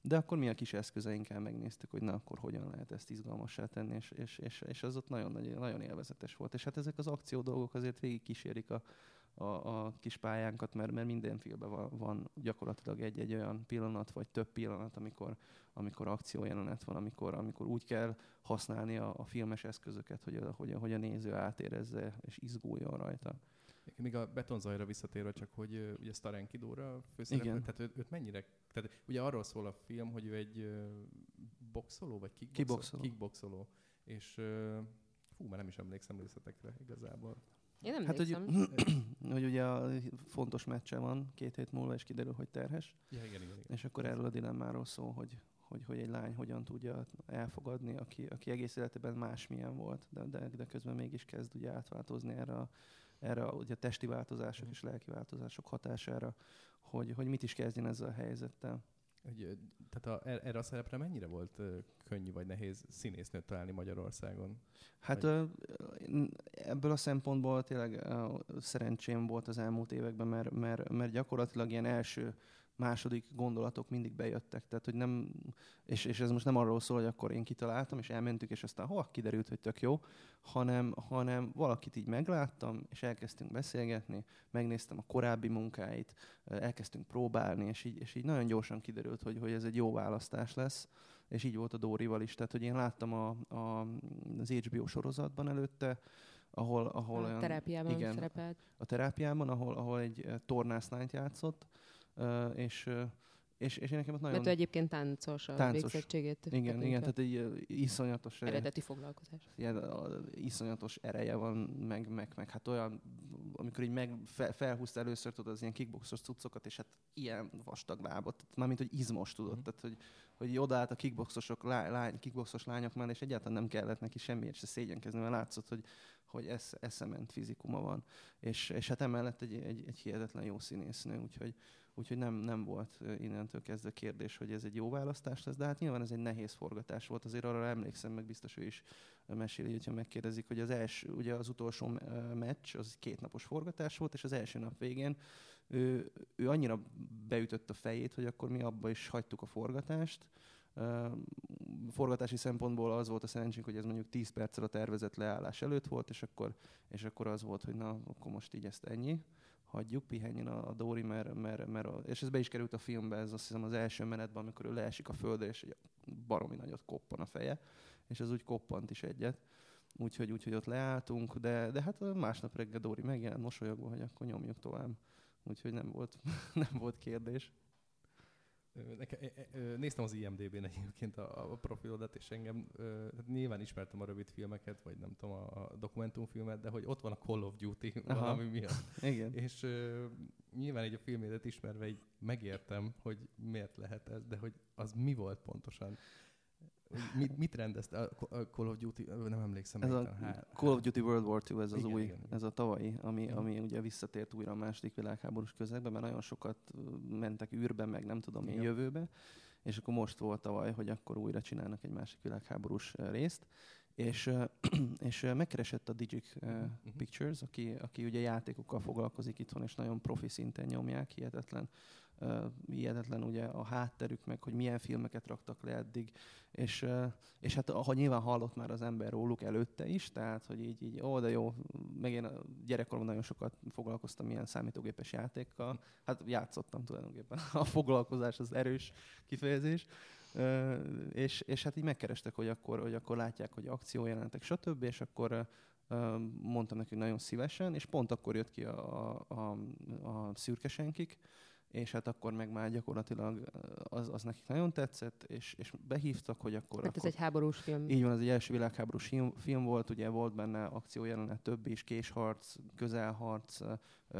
De akkor mi a kis eszközeinkkel megnéztük, hogy na akkor hogyan lehet ezt izgalmassá tenni, és, és, és, és az ott nagyon, nagyon élvezetes volt. És hát ezek az akció dolgok azért végig kísérik a, a, a kis pályánkat, mert, mert minden filmben van, van gyakorlatilag egy-egy olyan pillanat, vagy több pillanat, amikor, amikor akciójelenet van, amikor, amikor úgy kell használni a, a filmes eszközöket, hogy a, hogy, a, hogy a néző átérezze és izguljon rajta. Még a betonzajra visszatérve, csak hogy ugye Starenki Dóra főszereplő, tehát őt, őt mennyire, tehát ugye arról szól a film, hogy ő egy boxoló, vagy kickboxoló, kickboxoló. kickboxoló és fú, már nem is emlékszem részletekre igazából. Én nem hát, hogy, hogy ugye a fontos meccse van két hét múlva, és kiderül, hogy terhes. Ja, igen, igen, igen. És akkor erről a dilemmáról szól, hogy, hogy, hogy egy lány hogyan tudja elfogadni, aki, aki egész életében másmilyen volt, de, de, de közben mégis kezd ugye átváltozni erre a, erre a, ugye a testi változások mm. és lelki változások hatására, hogy, hogy mit is kezdjen ezzel a helyzettel. Hogy, tehát a, er, erre a szerepre mennyire volt uh, könnyű vagy nehéz színésznőt találni Magyarországon? Hát vagy... ebből a szempontból tényleg uh, szerencsém volt az elmúlt években, mert, mert, mert gyakorlatilag ilyen első második gondolatok mindig bejöttek. Tehát, hogy nem, és, és ez most nem arról szól, hogy akkor én kitaláltam, és elmentük, és aztán hol kiderült, hogy tök jó, hanem, hanem valakit így megláttam, és elkezdtünk beszélgetni, megnéztem a korábbi munkáit, elkezdtünk próbálni, és így, és így nagyon gyorsan kiderült, hogy, hogy ez egy jó választás lesz, és így volt a Dórival is. Tehát, hogy én láttam a, a, az HBO sorozatban előtte, ahol, ahol a olyan, terápiában igen, szerepelt. A terápiában, ahol, ahol egy tornászlányt játszott, és és, és én nekem ott nagyon... Mert ő egyébként táncos a táncos. végzettségét. Igen, igen, tehát egy iszonyatos... Eredeti foglalkozás. Igen, iszonyatos ereje van, meg, meg, meg hát olyan, amikor így meg fel, felhúzta először, tudod, az ilyen kickboxos cuccokat, és hát ilyen vastag lábot, mármint, hogy izmos, tudod, mm. tehát, hogy, hogy odaállt a kickboxosok, lány, kickboxos lányok mellé, és egyáltalán nem kellett neki semmiért se szégyenkezni, mert látszott, hogy, hogy esz, eszement fizikuma van. És, és hát emellett egy, egy, egy hihetetlen jó színésznő, úgyhogy, úgyhogy nem, nem volt innentől kezdve kérdés, hogy ez egy jó választás lesz, de hát nyilván ez egy nehéz forgatás volt, azért arra emlékszem, meg biztos ő is meséli, hogyha megkérdezik, hogy az első, ugye az utolsó meccs, az két napos forgatás volt, és az első nap végén ő, ő annyira beütött a fejét, hogy akkor mi abba is hagytuk a forgatást, forgatási szempontból az volt a szerencsénk, hogy ez mondjuk 10 perccel a tervezett leállás előtt volt, és akkor, és akkor az volt, hogy na, akkor most így ezt ennyi hagyjuk, pihenjen a, a Dóri, mert, mert, mert a, és ez be is került a filmbe, ez azt hiszem az első menetben, amikor ő leesik a földre, és baromi nagyot koppan a feje, és ez úgy koppant is egyet. úgyhogy, úgyhogy ott leálltunk, de, de hát másnap reggel Dóri megjelent mosolyogva, hogy akkor nyomjuk tovább. Úgyhogy nem volt, nem volt kérdés. Neke, e, néztem az IMDB-n egyébként a, a profilodat, és engem hát nyilván ismertem a rövid filmeket, vagy nem tudom, a, dokumentumfilmet, de hogy ott van a Call of Duty Aha. valami miatt. Igen. És nyilván egy a filmédet ismerve így megértem, hogy miért lehet ez, de hogy az mi volt pontosan. Mit, mit rendezte a Call of Duty? Nem emlékszem. Ez a há... Call of Duty World War II, ez az igen, új, igen, igen. ez a tavalyi, ami, igen. ami ugye visszatért újra a második világháborús közegbe, mert nagyon sokat mentek űrbe, meg nem tudom én jövőbe, és akkor most volt tavaly, hogy akkor újra csinálnak egy másik világháborús részt, és, és megkeresett a Digic uh, Pictures, aki, aki ugye játékokkal foglalkozik itthon, és nagyon profi szinten nyomják, hihetetlen hihetetlen ugye a hátterük, meg hogy milyen filmeket raktak le eddig, és, és hát ha nyilván hallott már az ember róluk előtte is, tehát hogy így, így ó, de jó, meg én gyerekkoromban nagyon sokat foglalkoztam ilyen számítógépes játékkal, hát játszottam tulajdonképpen, a foglalkozás az erős kifejezés, és, és hát így megkerestek, hogy akkor, hogy akkor látják, hogy akciójelentek, stb., és akkor mondtam nekik nagyon szívesen, és pont akkor jött ki a, a, a, a szürkesenkik, és hát akkor meg már gyakorlatilag az, az nekik nagyon tetszett, és, és behívtak, hogy akkor... Hát ez egy háborús film. Így van, ez egy első világháborús film, film volt, ugye volt benne akciójelenet több is, késharc, közelharc,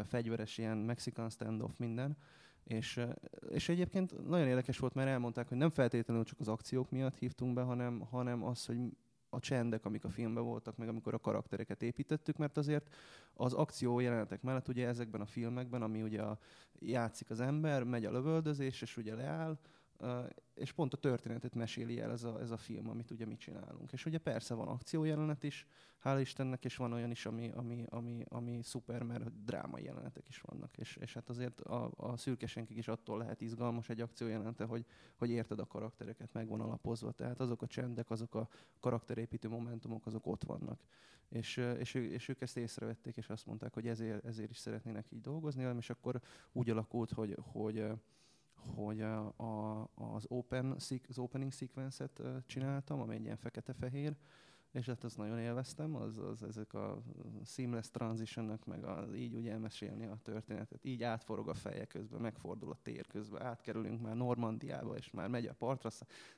fegyveres ilyen Mexican standoff, minden. És, és egyébként nagyon érdekes volt, mert elmondták, hogy nem feltétlenül csak az akciók miatt hívtunk be, hanem, hanem az, hogy a csendek, amik a filmben voltak, meg amikor a karaktereket építettük, mert azért az akció jelenetek mellett ugye ezekben a filmekben, ami ugye a, játszik az ember, megy a lövöldözés, és ugye leáll, és pont a történetet meséli el ez a, ez a film, amit ugye mi csinálunk. És ugye persze van akciójelenet is, hála Istennek, és van olyan is, ami, ami, ami, ami szuper, mert drámai jelenetek is vannak. És, és hát azért a, a szürkesenkig is attól lehet izgalmas egy akciójelenete, hogy, hogy érted a karaktereket, meg van alapozva. Tehát azok a csendek, azok a karakterépítő momentumok, azok ott vannak. És, és, és ők ezt észrevették, és azt mondták, hogy ezért, ezért is szeretnének így dolgozni, és akkor úgy alakult, hogy, hogy hogy a, a, az, open, az opening sequence-et csináltam, ami egy ilyen fekete-fehér, és hát azt nagyon élveztem, az, az ezek a seamless transition meg az így úgy elmesélni a történetet, így átforog a feje közben, megfordul a tér közben, átkerülünk már Normandiába, és már megy a partra,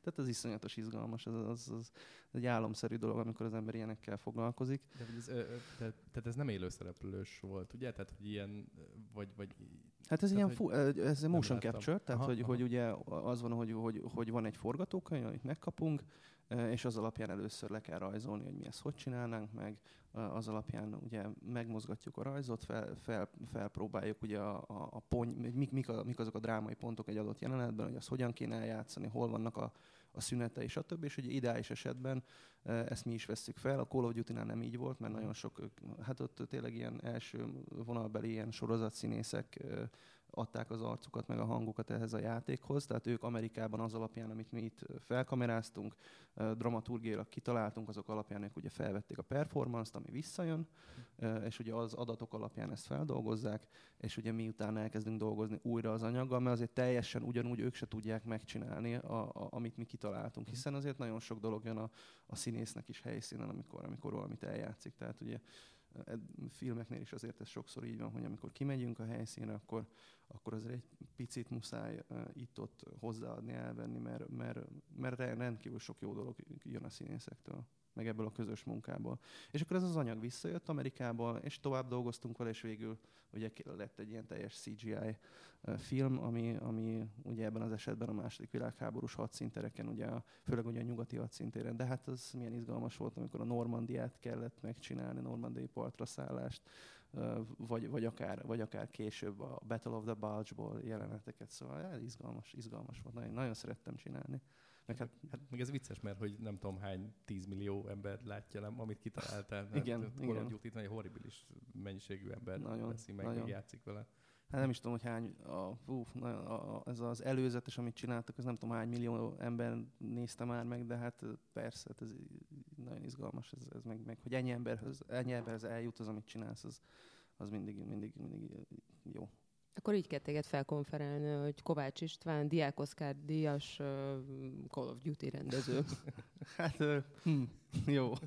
tehát az iszonyatos izgalmas, az, az, az egy álomszerű dolog, amikor az ember ilyenekkel foglalkozik. De ez, te, tehát ez nem élőszereplős volt, ugye? Tehát, hogy ilyen, vagy, vagy Hát ez tehát, ilyen fu- ez motion capture, tehát aha, hogy, aha. hogy ugye az van, hogy, hogy, hogy van egy forgatókönyv, amit megkapunk, és az alapján először le kell rajzolni, hogy mi ezt hogy csinálnánk meg, az alapján ugye megmozgatjuk a rajzot, fel, fel, felpróbáljuk ugye a, a, a pony, mik, mik, a, mik azok a drámai pontok egy adott jelenetben, hogy azt hogyan kéne eljátszani, hol vannak a, a szünete és a többi, és ugye ideális esetben ezt mi is veszük fel. A Call of Duty-nál nem így volt, mert nagyon sok, hát ott tényleg ilyen első vonalbeli ilyen sorozatszínészek adták az arcukat, meg a hangukat ehhez a játékhoz. Tehát ők Amerikában az alapján, amit mi itt felkameráztunk, dramaturgiailag kitaláltunk, azok alapján ők ugye felvették a performance-t, ami visszajön, és ugye az adatok alapján ezt feldolgozzák, és ugye mi utána elkezdünk dolgozni újra az anyaggal, mert azért teljesen ugyanúgy ők se tudják megcsinálni, a, a, amit mi kitaláltunk, hiszen azért nagyon sok dolog jön a, a színésznek is helyszínen, amikor, amikor valamit eljátszik. Tehát ugye filmeknél is azért ez sokszor így van, hogy amikor kimegyünk a helyszínre, akkor, akkor azért egy picit muszáj itt-ott hozzáadni, elvenni, mert, mert, mert rendkívül sok jó dolog jön a színészektől meg ebből a közös munkából. És akkor ez az anyag visszajött Amerikából, és tovább dolgoztunk vele, és végül ugye lett egy ilyen teljes CGI film, ami, ami ugye ebben az esetben a második világháborús hadszíntereken, ugye a, főleg ugye a nyugati hadszintéren, de hát az milyen izgalmas volt, amikor a Normandiát kellett megcsinálni, normandiai partra szállást, vagy, vagy, akár, vagy akár később a Battle of the Bulge-ból jeleneteket, szóval ja, izgalmas, izgalmas volt, nagyon, nagyon szerettem csinálni. Meg hát, hát meg ez vicces, mert hogy nem tudom hány tízmillió ember látja, nem, amit kitaláltál. igen, hát, igen. Call egy horribilis mennyiségű ember nagyon, veszi meg, nagyon. meg játszik vele. Hát nem is tudom, hogy hány, a, ú, a, a, ez az előzetes, amit csináltak, ez nem tudom hány millió ember nézte már meg, de hát persze, hát ez nagyon izgalmas, ez, ez meg, meg, hogy ennyi emberhez, ennyi emberhez eljut az, amit csinálsz, az, az mindig, mindig, mindig jó. Akkor így kell téged felkonferálni, hogy Kovács István, Diák Oszkár díjas uh, Call of Duty rendező. hát, uh, hm, jó.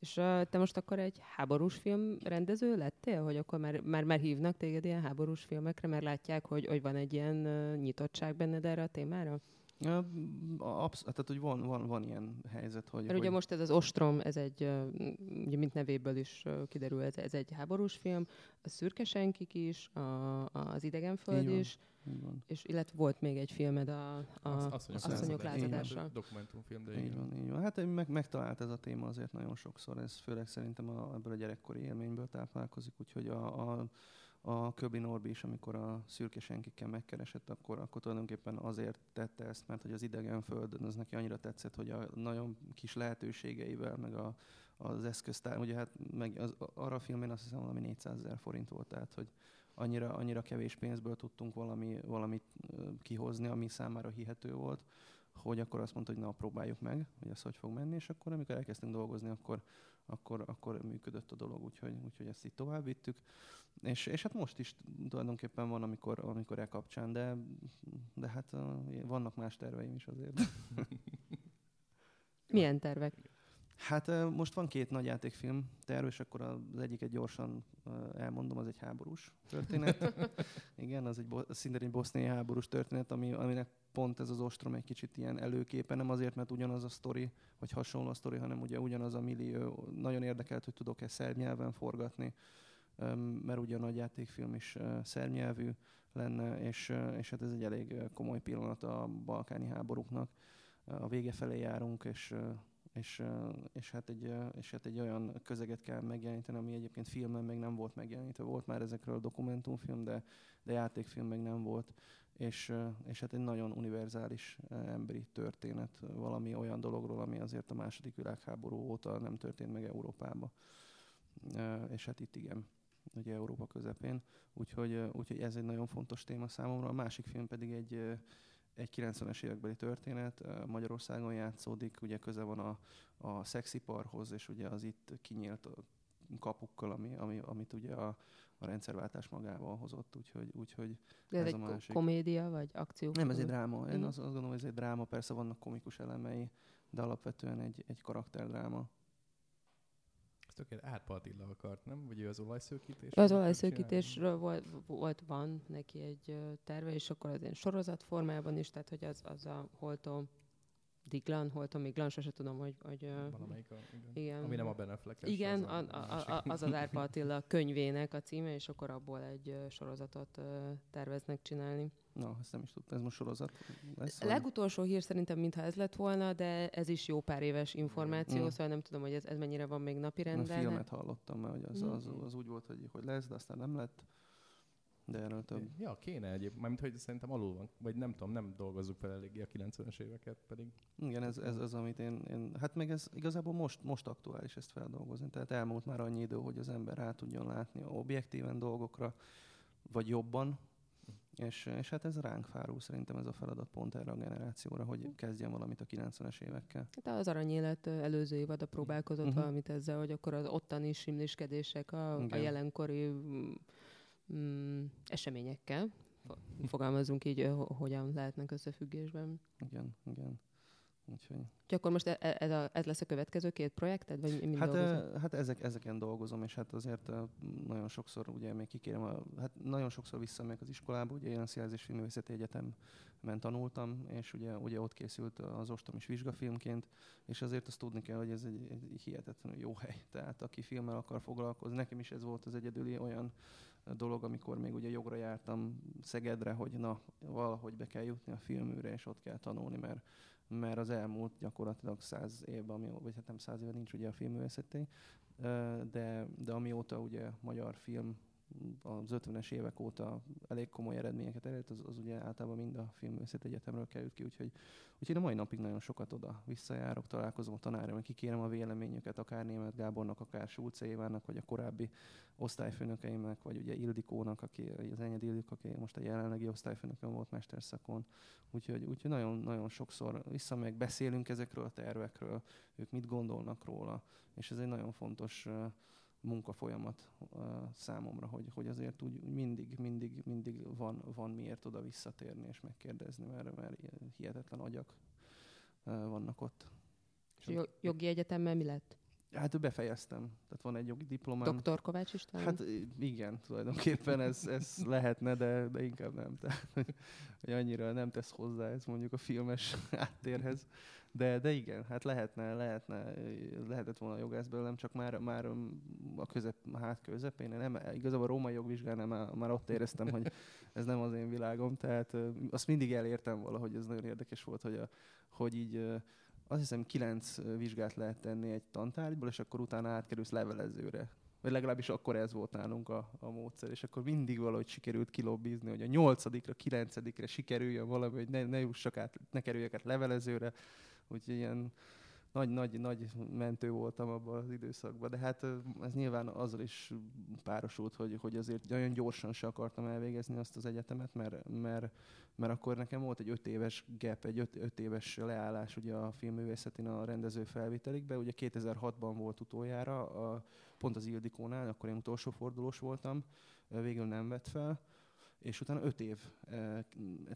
És uh, te most akkor egy háborús film rendező lettél, hogy akkor már, már, már hívnak téged ilyen háborús filmekre, mert látják, hogy, hogy van egy ilyen uh, nyitottság benned erre a témára? Absz- tehát, hogy van, van, van ilyen helyzet, hogy... Mert hogy... ugye most ez az Ostrom, ez egy, ugye mint nevéből is kiderül, ez, ez egy háborús film, a Szürke Senkik is, a, az Idegenföld Így van. is, Így van. és illetve volt még egy filmed a, a Az- Asszonyok, Asszonyok lázadása. Így Dokumentumfilm, de Így igen. van, így van. Hát meg, megtalált ez a téma azért nagyon sokszor, ez főleg szerintem a, ebből a gyerekkori élményből táplálkozik, úgyhogy a, a, a Köbli Norbi is, amikor a szürke senkikkel megkeresett, akkor, akkor tulajdonképpen azért tette ezt, mert hogy az idegenföld, az neki annyira tetszett, hogy a nagyon kis lehetőségeivel, meg a, az eszköztár, ugye hát meg az, arra a filmén azt hiszem valami 400 ezer forint volt, tehát hogy annyira, annyira kevés pénzből tudtunk valami, valamit kihozni, ami számára hihető volt, hogy akkor azt mondta, hogy na, próbáljuk meg, hogy ez hogy fog menni, és akkor amikor elkezdtünk dolgozni, akkor, akkor, akkor működött a dolog, úgyhogy, úgyhogy ezt itt tovább vittük. És, és hát most is tulajdonképpen van, amikor, amikor e kapcsán, de, de hát uh, vannak más terveim is azért. Milyen tervek? Hát uh, most van két nagy játékfilm terv, és akkor az egyiket gyorsan uh, elmondom, az egy háborús történet. Igen, az egy bo- szintén egy boszniai háborús történet, ami, aminek pont ez az ostrom egy kicsit ilyen előképe, nem azért, mert ugyanaz a sztori, vagy hasonló a sztori, hanem ugye ugyanaz a millió. Nagyon érdekelt, hogy tudok-e szerb nyelven forgatni, mert ugye a nagy játékfilm is uh, szerb nyelvű lenne, és, és hát ez egy elég komoly pillanat a balkáni háborúknak. A vége felé járunk, és és, és, hát egy, és hát egy olyan közeget kell megjeleníteni, ami egyébként filmen még nem volt megjelenítve. Volt már ezekről dokumentumfilm, de, de játékfilm még nem volt. És, és hát egy nagyon univerzális emberi történet, valami olyan dologról, ami azért a második világháború óta nem történt meg Európába. Ö, És hát itt igen, ugye Európa közepén. Úgyhogy, úgyhogy ez egy nagyon fontos téma számomra. A másik film pedig egy, egy 90-es évekbeli történet, Magyarországon játszódik, ugye köze van a, a szexiparhoz, és ugye az itt kinyílt kapukkal, ami, ami, amit ugye a, a rendszerváltás magával hozott, úgyhogy, úgyhogy De ez, Ez egy a másik. komédia, vagy akció? nem, ez egy dráma. Én Mhm. azt, azt gondolom, hogy ez egy dráma, persze vannak komikus elemei, de alapvetően egy, egy karakterdráma. Tökéletes Árpa Attila akart, nem? Vagy ő az olajszőkítés? Az olajszőkítésről volt, volt, van neki egy terve, és akkor az ilyen sorozat formában is, tehát hogy az, az a Holtó Diglan, Holtó Miglan, sose tudom, hogy, hogy Valamelyik a, igen. igen. Ami nem a Ben affleck Igen, az a, a, a, az az Árpa Attila könyvének a címe, és akkor abból egy sorozatot terveznek csinálni. Na, ezt nem is tudtam, ez most sorozat lesz? A legutolsó hír szerintem mintha ez lett volna, de ez is jó pár éves információ, Mm. szóval nem tudom, hogy ez, ez mennyire van még A napirenden. filmet hallottam, mert hogy az, az, az úgy volt, hogy, hogy lesz, de aztán nem lett. De erről több. Ja, kéne egyéb, mármint hogy szerintem alul van, vagy nem tudom, nem dolgozzuk fel eléggé a 90-es éveket, pedig Igen, ez, ez az, amit én, én... Hát meg ez igazából most, most aktuális ezt feldolgozni. Tehát elmúlt már annyi idő, hogy az ember rá tudjon látni objektíven dolgokra, vagy jobban. És, és hát ez ránk fárul szerintem ez a feladat pont erre a generációra, hogy kezdjen valamit a 90-es évekkel. Hát az aranyélet előző évada próbálkozott uh-huh. valamit ezzel, hogy akkor az ottani simliskedések a, a jelenkori mm, mm, eseményekkel, fo- fogalmazunk így, hogyan lehetnek összefüggésben. Igen, igen. Úgyhogy... Úgyhogy akkor most e- e- ez, a, ez lesz a következő két projekted, vagy mi Hát, dolgozol? ö, hát ezek, ezeken dolgozom, és hát azért nagyon sokszor ugye még kikérem, a, hát nagyon sokszor visszamegyek az iskolába, ugye én a Színház és Filmművészeti Egyetemen tanultam, és ugye, ugye ott készült az Ostom is vizsgafilmként, és azért azt tudni kell, hogy ez egy, egy hihetetlenül jó hely. Tehát aki filmmel akar foglalkozni, nekem is ez volt az egyedüli olyan dolog, amikor még ugye jogra jártam Szegedre, hogy na, valahogy be kell jutni a filműre, és ott kell tanulni, mert mert az elmúlt gyakorlatilag száz évben, ami, vagy hát nem száz éve nincs ugye a filmművészeti, ö, de, de amióta ugye magyar film az 50-es évek óta elég komoly eredményeket elért, az, az ugye általában mind a filmművészeti egyetemről került ki, úgyhogy, úgyhogy a mai napig nagyon sokat oda visszajárok, találkozom a tanárral, kikérem a véleményüket, akár Német Gábornak, akár Sulce Évának, vagy a korábbi osztályfőnökeimnek, vagy ugye Ildikónak, aki az Enyed Ildik, aki most a jelenlegi osztályfőnököm volt mesterszakon. Úgyhogy, úgyhogy nagyon, nagyon sokszor visszamegyek, beszélünk ezekről a tervekről, ők mit gondolnak róla, és ez egy nagyon fontos uh, munkafolyamat számomra, hogy, hogy azért úgy mindig, mindig, mindig van, van miért oda visszatérni és megkérdezni, mert, mert hihetetlen agyak vannak ott. És a jo- jogi egyetemmel mi lett? Hát befejeztem. Tehát van egy jogi diplomám. Dr. Kovács István? Hát igen, tulajdonképpen ez, ez lehetne, de, de inkább nem. Tehát, hogy, hogy annyira nem tesz hozzá ez mondjuk a filmes áttérhez. De, de igen, hát lehetne, lehetne, lehetett volna jogász belőlem, csak már, már a közep, hát közepén, nem, igazából a római jogvizsgálnál már, már ott éreztem, hogy ez nem az én világom, tehát azt mindig elértem valahogy, ez nagyon érdekes volt, hogy, a, hogy így azt hiszem kilenc vizsgát lehet tenni egy tantárgyból, és akkor utána átkerülsz levelezőre. Vagy legalábbis akkor ez volt nálunk a, a módszer, és akkor mindig valahogy sikerült kilobbizni, hogy a nyolcadikra, kilencedikre sikerüljön valami, hogy ne, ne jussak át, ne kerüljek át levelezőre, úgyhogy ilyen nagy, nagy, nagy mentő voltam abban az időszakban, de hát ez nyilván azzal is párosult, hogy, hogy azért nagyon gyorsan se akartam elvégezni azt az egyetemet, mert, mert, mert akkor nekem volt egy öt éves gap, egy öt, öt éves leállás ugye a filmművészetén a rendező felvételikbe. Ugye 2006-ban volt utoljára, a, pont az Ildikónál, akkor én utolsó fordulós voltam, végül nem vett fel és utána öt év e,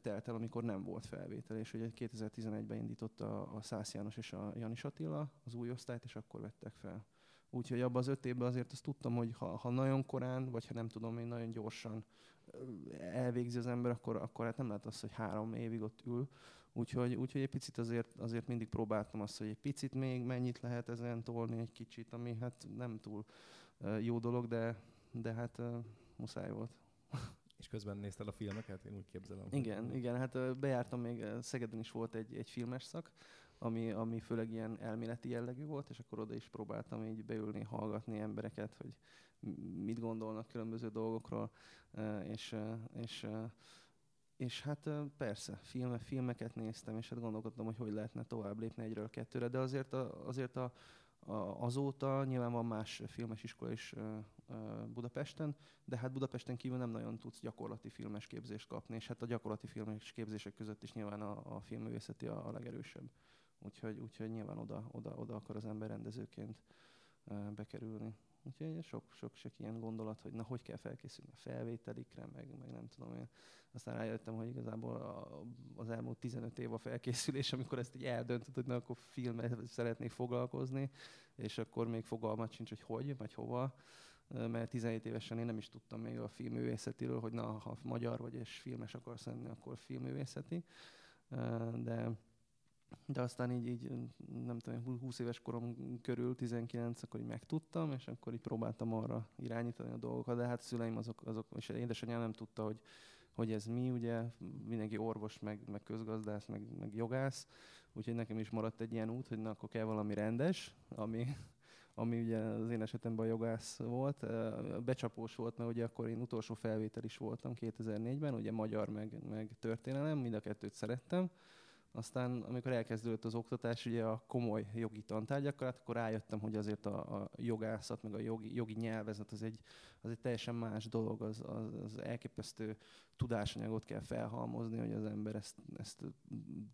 telt el, amikor nem volt felvétel, és ugye 2011-ben indította a Szász János és a Janis Attila az új osztályt, és akkor vettek fel. Úgyhogy abban az öt évben azért azt tudtam, hogy ha, ha nagyon korán, vagy ha nem tudom én nagyon gyorsan elvégzi az ember, akkor, akkor hát nem lehet az, hogy három évig ott ül. Úgyhogy, úgyhogy egy picit azért, azért mindig próbáltam azt, hogy egy picit még mennyit lehet ezen tolni egy kicsit, ami hát nem túl jó dolog, de, de hát muszáj volt. És közben nézted a filmeket? Én úgy képzelem. Igen, hogy... igen, hát bejártam még, Szegeden is volt egy, egy filmes szak, ami, ami főleg ilyen elméleti jellegű volt, és akkor oda is próbáltam így beülni, hallgatni embereket, hogy mit gondolnak különböző dolgokról, és, és, és hát persze, filme, filmeket néztem, és hát gondolkodtam, hogy hogy lehetne tovább lépni egyről kettőre, de azért a, azért a, a, azóta nyilván van más filmes iskola is Budapesten, de hát Budapesten kívül nem nagyon tudsz gyakorlati filmes képzést kapni, és hát a gyakorlati filmes képzések között is nyilván a, a filmművészeti a, a legerősebb. Úgyhogy, úgyhogy nyilván oda, oda, oda akar az ember rendezőként bekerülni. Úgyhogy sok, sok, sok ilyen gondolat, hogy na, hogy kell felkészülni a felvételikre, meg, meg nem tudom én. Aztán rájöttem, hogy igazából a, az elmúlt 15 év a felkészülés, amikor ezt így eldöntött, hogy na, akkor filmet szeretnék foglalkozni, és akkor még fogalmat sincs, hogy hogy, vagy hova mert 17 évesen én nem is tudtam még a filmművészetiről, hogy na, ha magyar vagy és filmes akarsz lenni, akkor filmművészeti. De de aztán így, így nem tudom, 20 éves korom körül, 19, akkor így megtudtam, és akkor így próbáltam arra irányítani a dolgokat, de hát szüleim azok, azok és édesanyám nem tudta, hogy, hogy ez mi, ugye mindenki orvos, meg, meg közgazdász, meg, meg jogász, úgyhogy nekem is maradt egy ilyen út, hogy na, akkor kell valami rendes, ami, ami ugye az én esetemben a jogász volt. Becsapós volt, mert ugye akkor én utolsó felvétel is voltam 2004-ben, ugye magyar meg, meg történelem, mind a kettőt szerettem. Aztán, amikor elkezdődött az oktatás, ugye a komoly jogi tantárgyakkal, hát akkor rájöttem, hogy azért a, a jogászat, meg a jogi, jogi nyelvezet az egy, az egy teljesen más dolog, az, az, az elképesztő tudásanyagot kell felhalmozni, hogy az ember ezt, ezt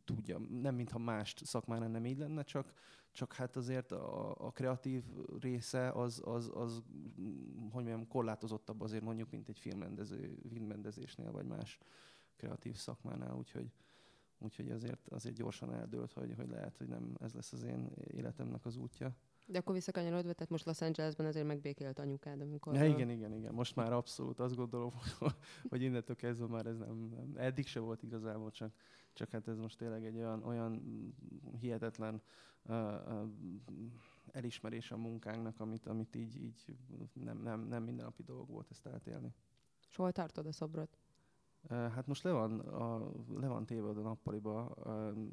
tudja. Nem mintha más szakmán nem így lenne, csak, csak hát azért a, a kreatív része az, az, az, hogy mondjam, korlátozottabb azért mondjuk, mint egy filmrendező, filmrendezésnél, vagy más kreatív szakmánál, úgyhogy úgyhogy azért, azért gyorsan eldőlt, hogy, hogy lehet, hogy nem ez lesz az én életemnek az útja. De akkor visszakanyarodva, tehát most Los Angelesben azért megbékélt anyukád, amikor... Ja, igen, igen, igen. Most már abszolút azt gondolom, hogy innentől kezdve már ez nem, nem eddig se volt igazából, csak, csak hát ez most tényleg egy olyan, olyan hihetetlen uh, uh, elismerés a munkánknak, amit, amit így, így nem, nem, nem mindennapi dolog volt ezt átélni. És hol tartod a szobrot? Hát most le van, a, le van téve a nappaliba,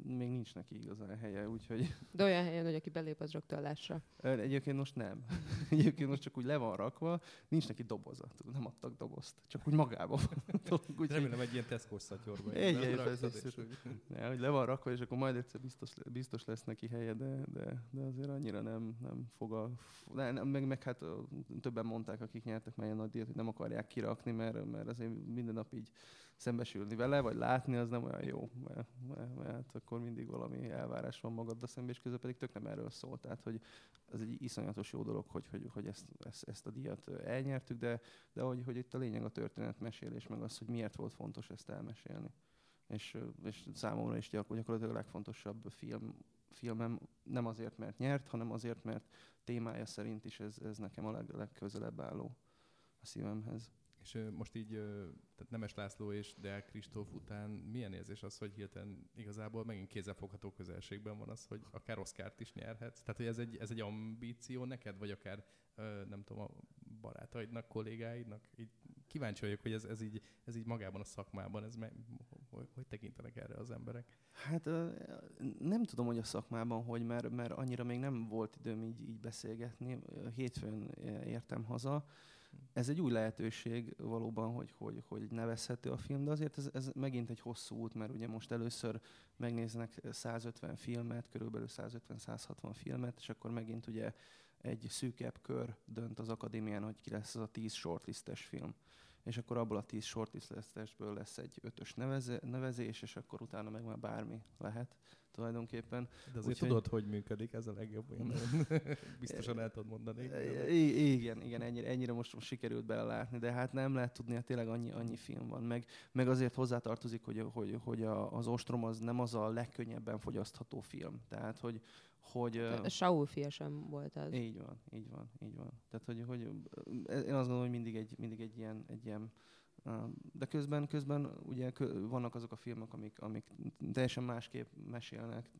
még nincs neki igazán helye, úgyhogy... De olyan helyen, hogy aki belép, az rögtön lássa. Egyébként most nem. Egyébként most csak úgy le van rakva, nincs neki doboza. Nem adtak dobozt, csak úgy magába van. úgy, Remélem egy ilyen Tesco szatyorba. Egy, egy, egy, ne, hogy le van rakva, és akkor majd egyszer biztos, biztos lesz neki helye, de, de, de azért annyira nem, nem fog a... Ne, nem, meg, meg hát többen mondták, akik nyertek már ilyen nagy díjat, hogy nem akarják kirakni, mert, mert azért minden nap így szembesülni vele, vagy látni, az nem olyan jó, mert, mert, mert akkor mindig valami elvárás van magaddal szemben, és közben pedig tök nem erről szól. Tehát, hogy ez egy iszonyatos jó dolog, hogy, hogy, hogy ezt, ezt, ezt, a díjat elnyertük, de, de hogy, hogy itt a lényeg a történetmesélés, meg az, hogy miért volt fontos ezt elmesélni. És, és számomra is gyakorlatilag a legfontosabb film filmem, nem azért, mert nyert, hanem azért, mert témája szerint is ez, ez nekem a leg, legközelebb álló a szívemhez. És most így, tehát Nemes László és Deák Kristóf után milyen érzés az, hogy hirtelen igazából megint kézzelfogható közelségben van az, hogy akár Oszkárt is nyerhetsz? Tehát, hogy ez egy, ez egy ambíció neked, vagy akár nem tudom, a barátaidnak, kollégáidnak? Így kíváncsi vagyok, hogy ez, ez, így, ez így magában a szakmában, ez me, hogy, hogy tekintenek erre az emberek? Hát nem tudom, hogy a szakmában hogy, mert, mert annyira még nem volt időm így, így beszélgetni. Hétfőn értem haza. Ez egy új lehetőség valóban, hogy, hogy, hogy nevezhető a film, de azért ez, ez megint egy hosszú út, mert ugye most először megnéznek 150 filmet, körülbelül 150-160 filmet, és akkor megint ugye egy szűkebb kör dönt az akadémián, hogy ki lesz az a 10 shortlistes film. És akkor abból a 10 shortlistesből lesz egy ötös nevezés, és akkor utána meg már bármi lehet tulajdonképpen. De azért Úgyhogy- tudod, hogy működik, ez a legjobb. Én biztosan el tudod mondani. I- igen, igen, ennyire, ennyire most, most sikerült belelátni, de hát nem lehet tudni, hát tényleg annyi, annyi film van. Meg, meg azért hozzátartozik, hogy, hogy, hogy a, az ostrom az nem az a legkönnyebben fogyasztható film. Tehát, hogy, hogy A Saul fia sem volt az. így van, így van, így van. Tehát, hogy, hogy én azt gondolom, hogy mindig egy, mindig egy ilyen, egy ilyen de közben, közben ugye vannak azok a filmek, amik, amik teljesen másképp mesélnek,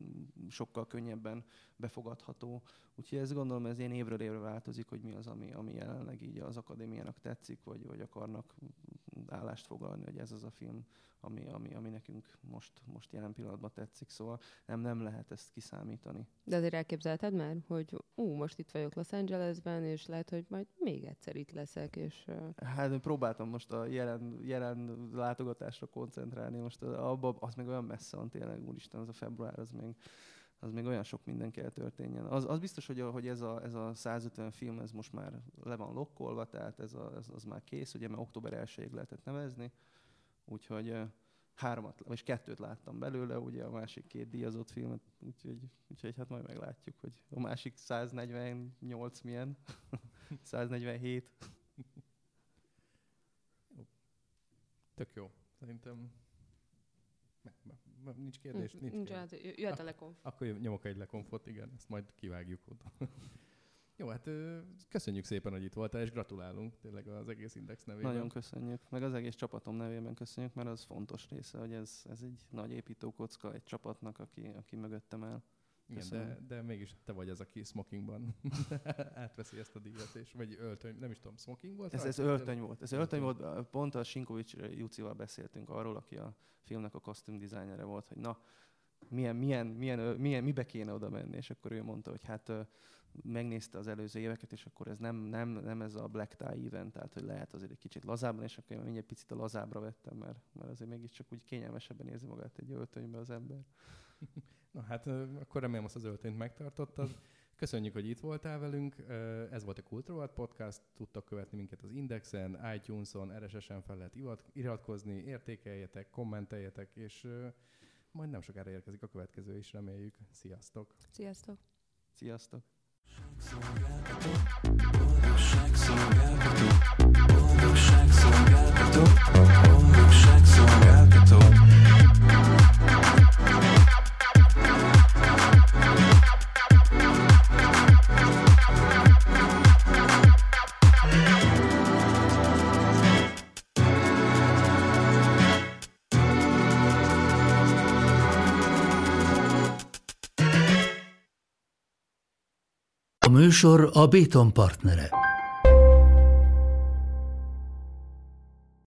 sokkal könnyebben befogadható. Úgyhogy ezt gondolom, ez ilyen évről évre változik, hogy mi az, ami, ami jelenleg így az akadémiának tetszik, vagy, vagy akarnak állást foglalni, hogy ez az a film, ami, ami, ami nekünk most, most jelen pillanatban tetszik. Szóval nem, nem lehet ezt kiszámítani. De azért elképzelted már, hogy ú, most itt vagyok Los Angelesben, és lehet, hogy majd még egyszer itt leszek, és Hát én próbáltam most a jelen, jelen látogatásra koncentrálni, most abba, az még olyan messze van tényleg, úristen, az a február, az még, az még olyan sok minden kell történjen. Az, az biztos, hogy, a, hogy ez, a, ez a 150 film, ez most már le van lokkolva, tehát ez, a, ez az már kész, ugye, mert október 1 lehetett nevezni, úgyhogy háromat, vagy kettőt láttam belőle, ugye a másik két díjazott filmet, úgyhogy, úgyhogy hát majd meglátjuk, hogy a másik 148 milyen, 147. Tök jó. Szerintem me- me- me- nincs kérdés, nincs, nincs kérdés. hát, jö- jöhet a lekonf. Akkor nyomok egy lekonfot, igen, ezt majd kivágjuk oda. Jó, hát köszönjük szépen, hogy itt voltál, és gratulálunk tényleg az egész Index nevében. Nagyon köszönjük. Meg az egész csapatom nevében köszönjük, mert az fontos része, hogy ez, ez egy nagy építókocka egy csapatnak, aki, aki mögöttem el. Igen, de, de mégis te vagy az, aki smokingban átveszi ezt a díjat, és, vagy öltöny, nem is tudom, smoking volt? Ez, ez öltöny volt. Ez öltöny volt, pont a Sinkovics Jucival beszéltünk arról, aki a filmnek a kosztüm dizájnere volt, hogy na, milyen, milyen, milyen, milyen, mibe kéne oda menni, és akkor ő mondta, hogy hát megnézte az előző éveket, és akkor ez nem, nem, nem ez a black tie event, tehát hogy lehet azért egy kicsit lazábban, és akkor én mindjárt picit a lazábbra vettem, mert, mert azért mégiscsak úgy kényelmesebben érzi magát egy öltönybe az ember. Na hát akkor remélem azt az öltönyt megtartottad. Köszönjük, hogy itt voltál velünk. Ez volt a Kultúrovat Podcast. Tudtak követni minket az Indexen, iTunes-on, RSS-en fel lehet iratkozni, értékeljetek, kommenteljetek, és majd nem sokára érkezik a következő is, reméljük. Sziasztok! Sziasztok! Sziasztok! Boldogságszolgáltató Boldogságszolgáltató Boldogságszolgáltató A műsor a Béton partnere.